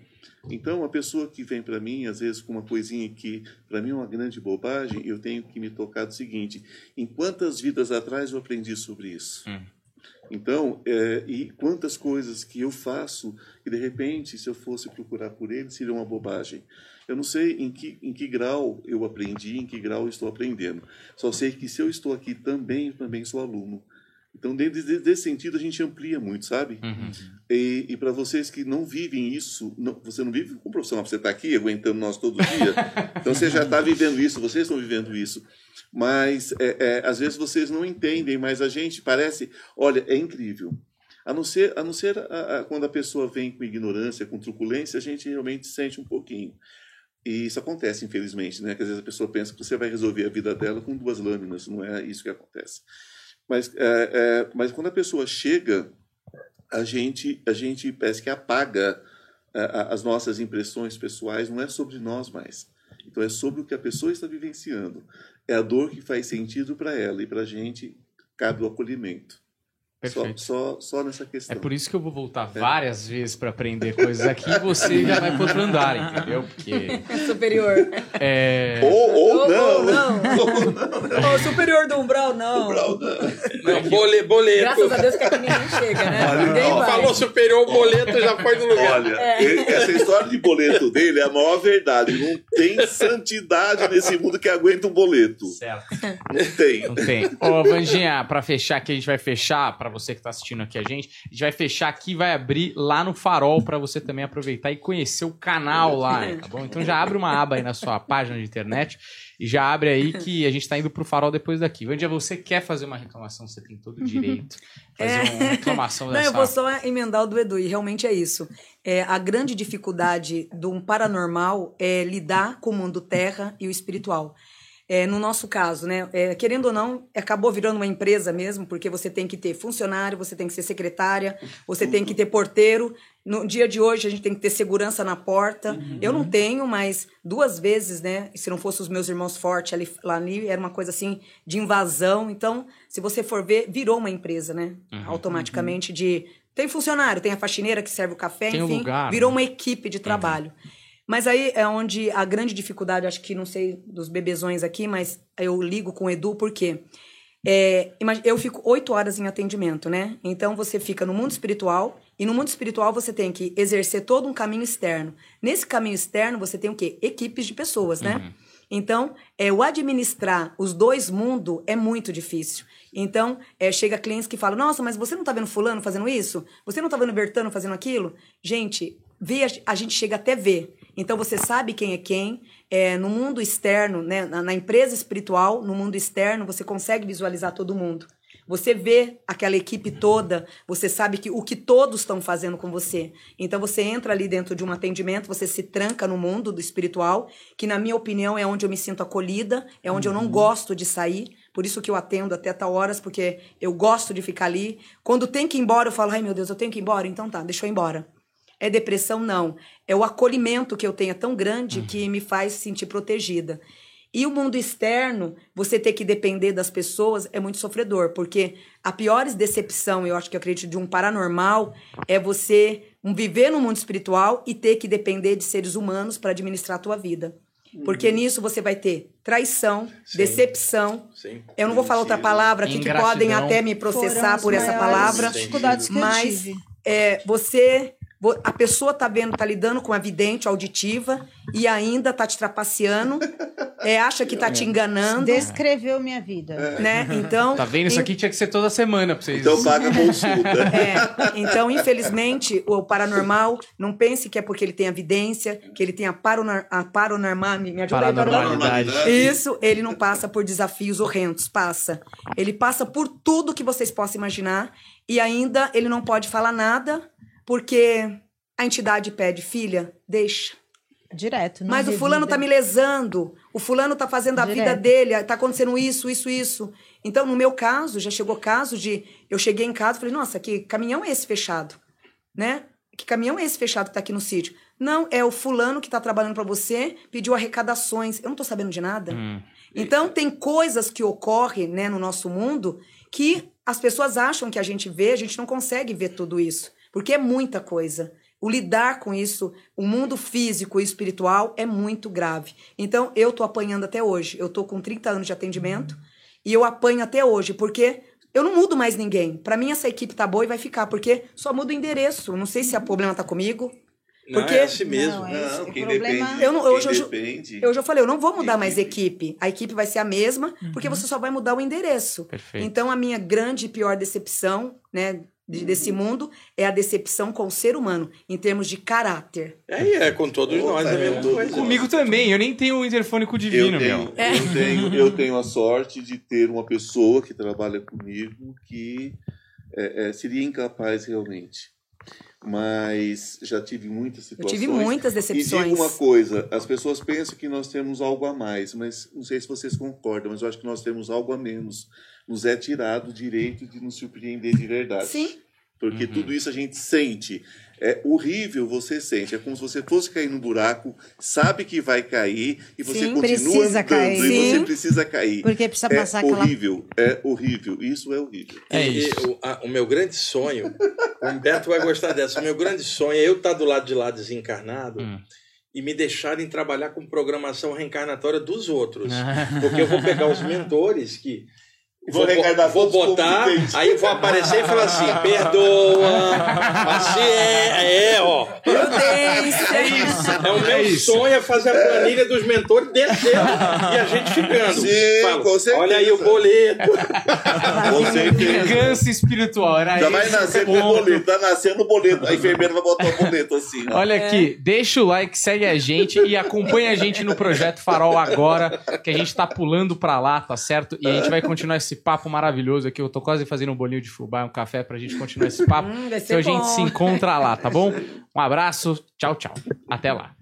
Então, a pessoa que vem para mim, às vezes, com uma coisinha que para mim é uma grande bobagem, eu tenho que me tocar do seguinte: em quantas vidas atrás eu aprendi sobre isso? Hum. Então, é, e quantas coisas que eu faço que, de repente, se eu fosse procurar por ele, seria uma bobagem. Eu não sei em que, em que grau eu aprendi, em que grau eu estou aprendendo. Só sei que se eu estou aqui também, eu também sou aluno. Então, dentro de- desse sentido, a gente amplia muito, sabe? Uhum. E, e para vocês que não vivem isso, não- você não vive com profissional, você está aqui aguentando nós todo dia, então você já está vivendo isso, vocês estão vivendo isso. Mas é, é, às vezes vocês não entendem, mas a gente parece, olha, é incrível. A não ser, a não ser a- a- quando a pessoa vem com ignorância, com truculência, a gente realmente sente um pouquinho. E isso acontece, infelizmente, né? Que às vezes a pessoa pensa que você vai resolver a vida dela com duas lâminas, não é isso que acontece. Mas, é, é, mas quando a pessoa chega, a gente, a gente parece que apaga é, a- as nossas impressões pessoais, não é sobre nós mais. Então é sobre o que a pessoa está vivenciando. É a dor que faz sentido para ela e para a gente cabe o acolhimento. Só, Perfeito. só, só nessa É questão. por isso que eu vou voltar várias vezes para aprender coisas aqui e você já vai pro outro andar, entendeu? Porque. Superior. É... Ou- não! não. O superior do umbral, não. Não, bole, boleto. Graças a Deus que aqui ninguém chega, né? Olha, Ninguém ó, vai. Falou superior, o boleto já foi no lugar. Olha, ele- essa história de boleto dele é a maior verdade. Não tem santidade nesse mundo que aguenta um boleto. Certo. Não tem. Não tem. Ô, Vandinha, pra fechar aqui, a gente vai fechar, pra você que tá assistindo aqui a gente, a gente vai fechar aqui e vai abrir lá no Farol pra você também aproveitar e conhecer o canal lá, tá bom? Então já abre uma aba aí na sua página de internet e já abre aí que a gente tá indo pro Farol depois daqui. Vandinha, você quer fazer uma reclamação, você tem todo o direito. Fazer É. uma reclamação Não, dessa... eu vou só emendar o do Edu, e realmente é isso. É, a grande dificuldade de um paranormal é lidar com o mundo terra e o espiritual. É, no nosso caso, né? é, querendo ou não, acabou virando uma empresa mesmo, porque você tem que ter funcionário, você tem que ser secretária, você tem que ter porteiro. No dia de hoje, a gente tem que ter segurança na porta. Eu não tenho, mas duas vezes, né? Se não fosse os meus irmãos fortes ali, lá ali, era uma coisa assim de invasão. Então, se você for ver, virou uma empresa, né? Automaticamente de. Tem funcionário, tem a faxineira que serve o café, Tem enfim, lugar, virou né? uma equipe de trabalho. Mas aí é onde a grande dificuldade, acho que não sei dos bebezões aqui, mas eu ligo com o Edu, porque é, eu fico oito horas em atendimento, né? Então você fica no mundo espiritual, e no mundo espiritual você tem que exercer todo um caminho externo. Nesse caminho externo você tem o quê? Equipes de pessoas, né? Então, é, o administrar os dois mundos é muito difícil. Então, é, chega clientes que falam: Nossa, mas você não tá vendo Fulano fazendo isso? Você não tá vendo Bertano fazendo aquilo? Gente, vê, a, a gente chega até ver. Então, você sabe quem é quem. É, no mundo externo, né, na, na empresa espiritual, no mundo externo, você consegue visualizar todo mundo. Você vê aquela equipe toda, você sabe que o que todos estão fazendo com você. Então você entra ali dentro de um atendimento, você se tranca no mundo do espiritual, que na minha opinião é onde eu me sinto acolhida, é onde eu não gosto de sair. Por isso que eu atendo até tal horas, porque eu gosto de ficar ali. Quando tem que ir embora, eu falo: "Ai, meu Deus, eu tenho que ir embora". Então tá, deixa eu ir embora. É depressão não, é o acolhimento que eu tenho é tão grande que me faz sentir protegida. E o mundo externo, você ter que depender das pessoas é muito sofredor, porque a pior decepção, eu acho que eu acredito, de um paranormal é você um, viver no mundo espiritual e ter que depender de seres humanos para administrar a tua vida. Porque nisso você vai ter traição, decepção. Sim. Eu não vou falar outra palavra aqui que podem até me processar por essa palavra. dificuldades que eu Mas tive. é, você vo- a pessoa tá vendo, tá lidando com a vidente auditiva e ainda tá te trapaceando, é, acha que tá te enganando, Descreveu minha vida. né? Então, Tá vendo? Isso aqui tinha que ser toda semana pra vocês. Então paga a consulta. É, então, infelizmente, o paranormal, não pense que é porque ele tem evidência, que ele tem a, paronor, a paranormal. Me me ajuda aí, Paranormalidade. Isso, ele não passa por desafios horrendos, passa. Ele passa por tudo que vocês possam imaginar e ainda ele não pode falar nada porque a entidade pede, filha, deixa. Direto. não Mas o fulano tá me lesando, o fulano tá fazendo a vida Direto. dele, tá acontecendo isso, isso, isso. Então, no meu caso, já chegou caso de eu cheguei em casa e falei, nossa, que caminhão é esse fechado? Né? Que caminhão é esse fechado que tá aqui no sítio? Não, é o fulano que tá trabalhando para você, pediu arrecadações. Eu não tô sabendo de nada. Hum. Então, tem coisas que ocorrem né, no nosso mundo que as pessoas acham que a gente vê, a gente não consegue ver tudo isso. Porque é muita coisa. O lidar com isso, o mundo físico e espiritual é muito grave. Então, eu tô apanhando até hoje. Eu tô com 30 anos de atendimento e eu apanho até hoje, porque eu não mudo mais ninguém. Para mim, essa equipe tá boa e vai ficar, porque só muda o endereço. Não sei se o problema tá comigo. Não, Porque- é assim mesmo. Não, é Não, quem problema- depende, Eu não- quem hoje eu ju- depende. Eu já falei, eu não vou mudar mais Equipe. equipe. A equipe vai ser a mesma, porque você só vai mudar o endereço. Perfeito. Então, a minha grande e pior decepção, né, de- desse mundo é a decepção com o ser humano, em termos de caráter. É, e é com todos nós a mesma coisa. Comigo também, eu nem tenho o interfone com o Eu divino, tenho, meu. eu, tenho, eu tenho a sorte de ter uma pessoa que trabalha comigo que é, é, seria incapaz realmente. Mas já tive muitas Eu situações. tive muitas E decepções. digo uma coisa, as pessoas pensam que nós temos algo a mais, mas não sei se vocês concordam, mas eu acho que nós temos algo a menos. Nos é tirado o direito de nos surpreender de verdade. Sim. Porque Uhum. tudo isso a gente sente. É horrível, você sente. É como se você fosse cair num buraco, sabe que vai cair e você Sim, continua precisa andando cair. e você Sim. precisa cair. Porque precisa É passar aquela. horrível, é horrível. Isso é horrível. É E- e isso. o, a- o meu grande sonho, o Humberto vai gostar dessa. O meu grande sonho é eu estar do lado de lá desencarnado Hum. e me deixarem trabalhar com programação reencarnatória dos outros. Porque eu vou pegar os mentores que. Vou vou todos botar, aí vou aparecer e falar assim: perdoa, assim é, é, ó. Prudência. É isso. É o meu É isso. sonho é fazer a planilha dos mentores descendo e a gente ficando. Sim, Falo, com certeza. Olha aí o boleto. Com certeza. Vingança espiritual, era Já vai nascer com o boleto. Tá nascendo o boleto. A enfermeira vai botar o boleto assim. ó. Olha aqui, deixa o like, segue a gente e acompanha a gente no Projeto Farol agora, que a gente tá pulando pra lá, tá certo? E a gente vai continuar esse papo maravilhoso aqui. Eu tô quase fazendo um bolinho de fubá, um café pra gente continuar esse papo. Hum, Então a gente se encontra lá, tá bom? Um abraço, tchau, tchau. Até lá.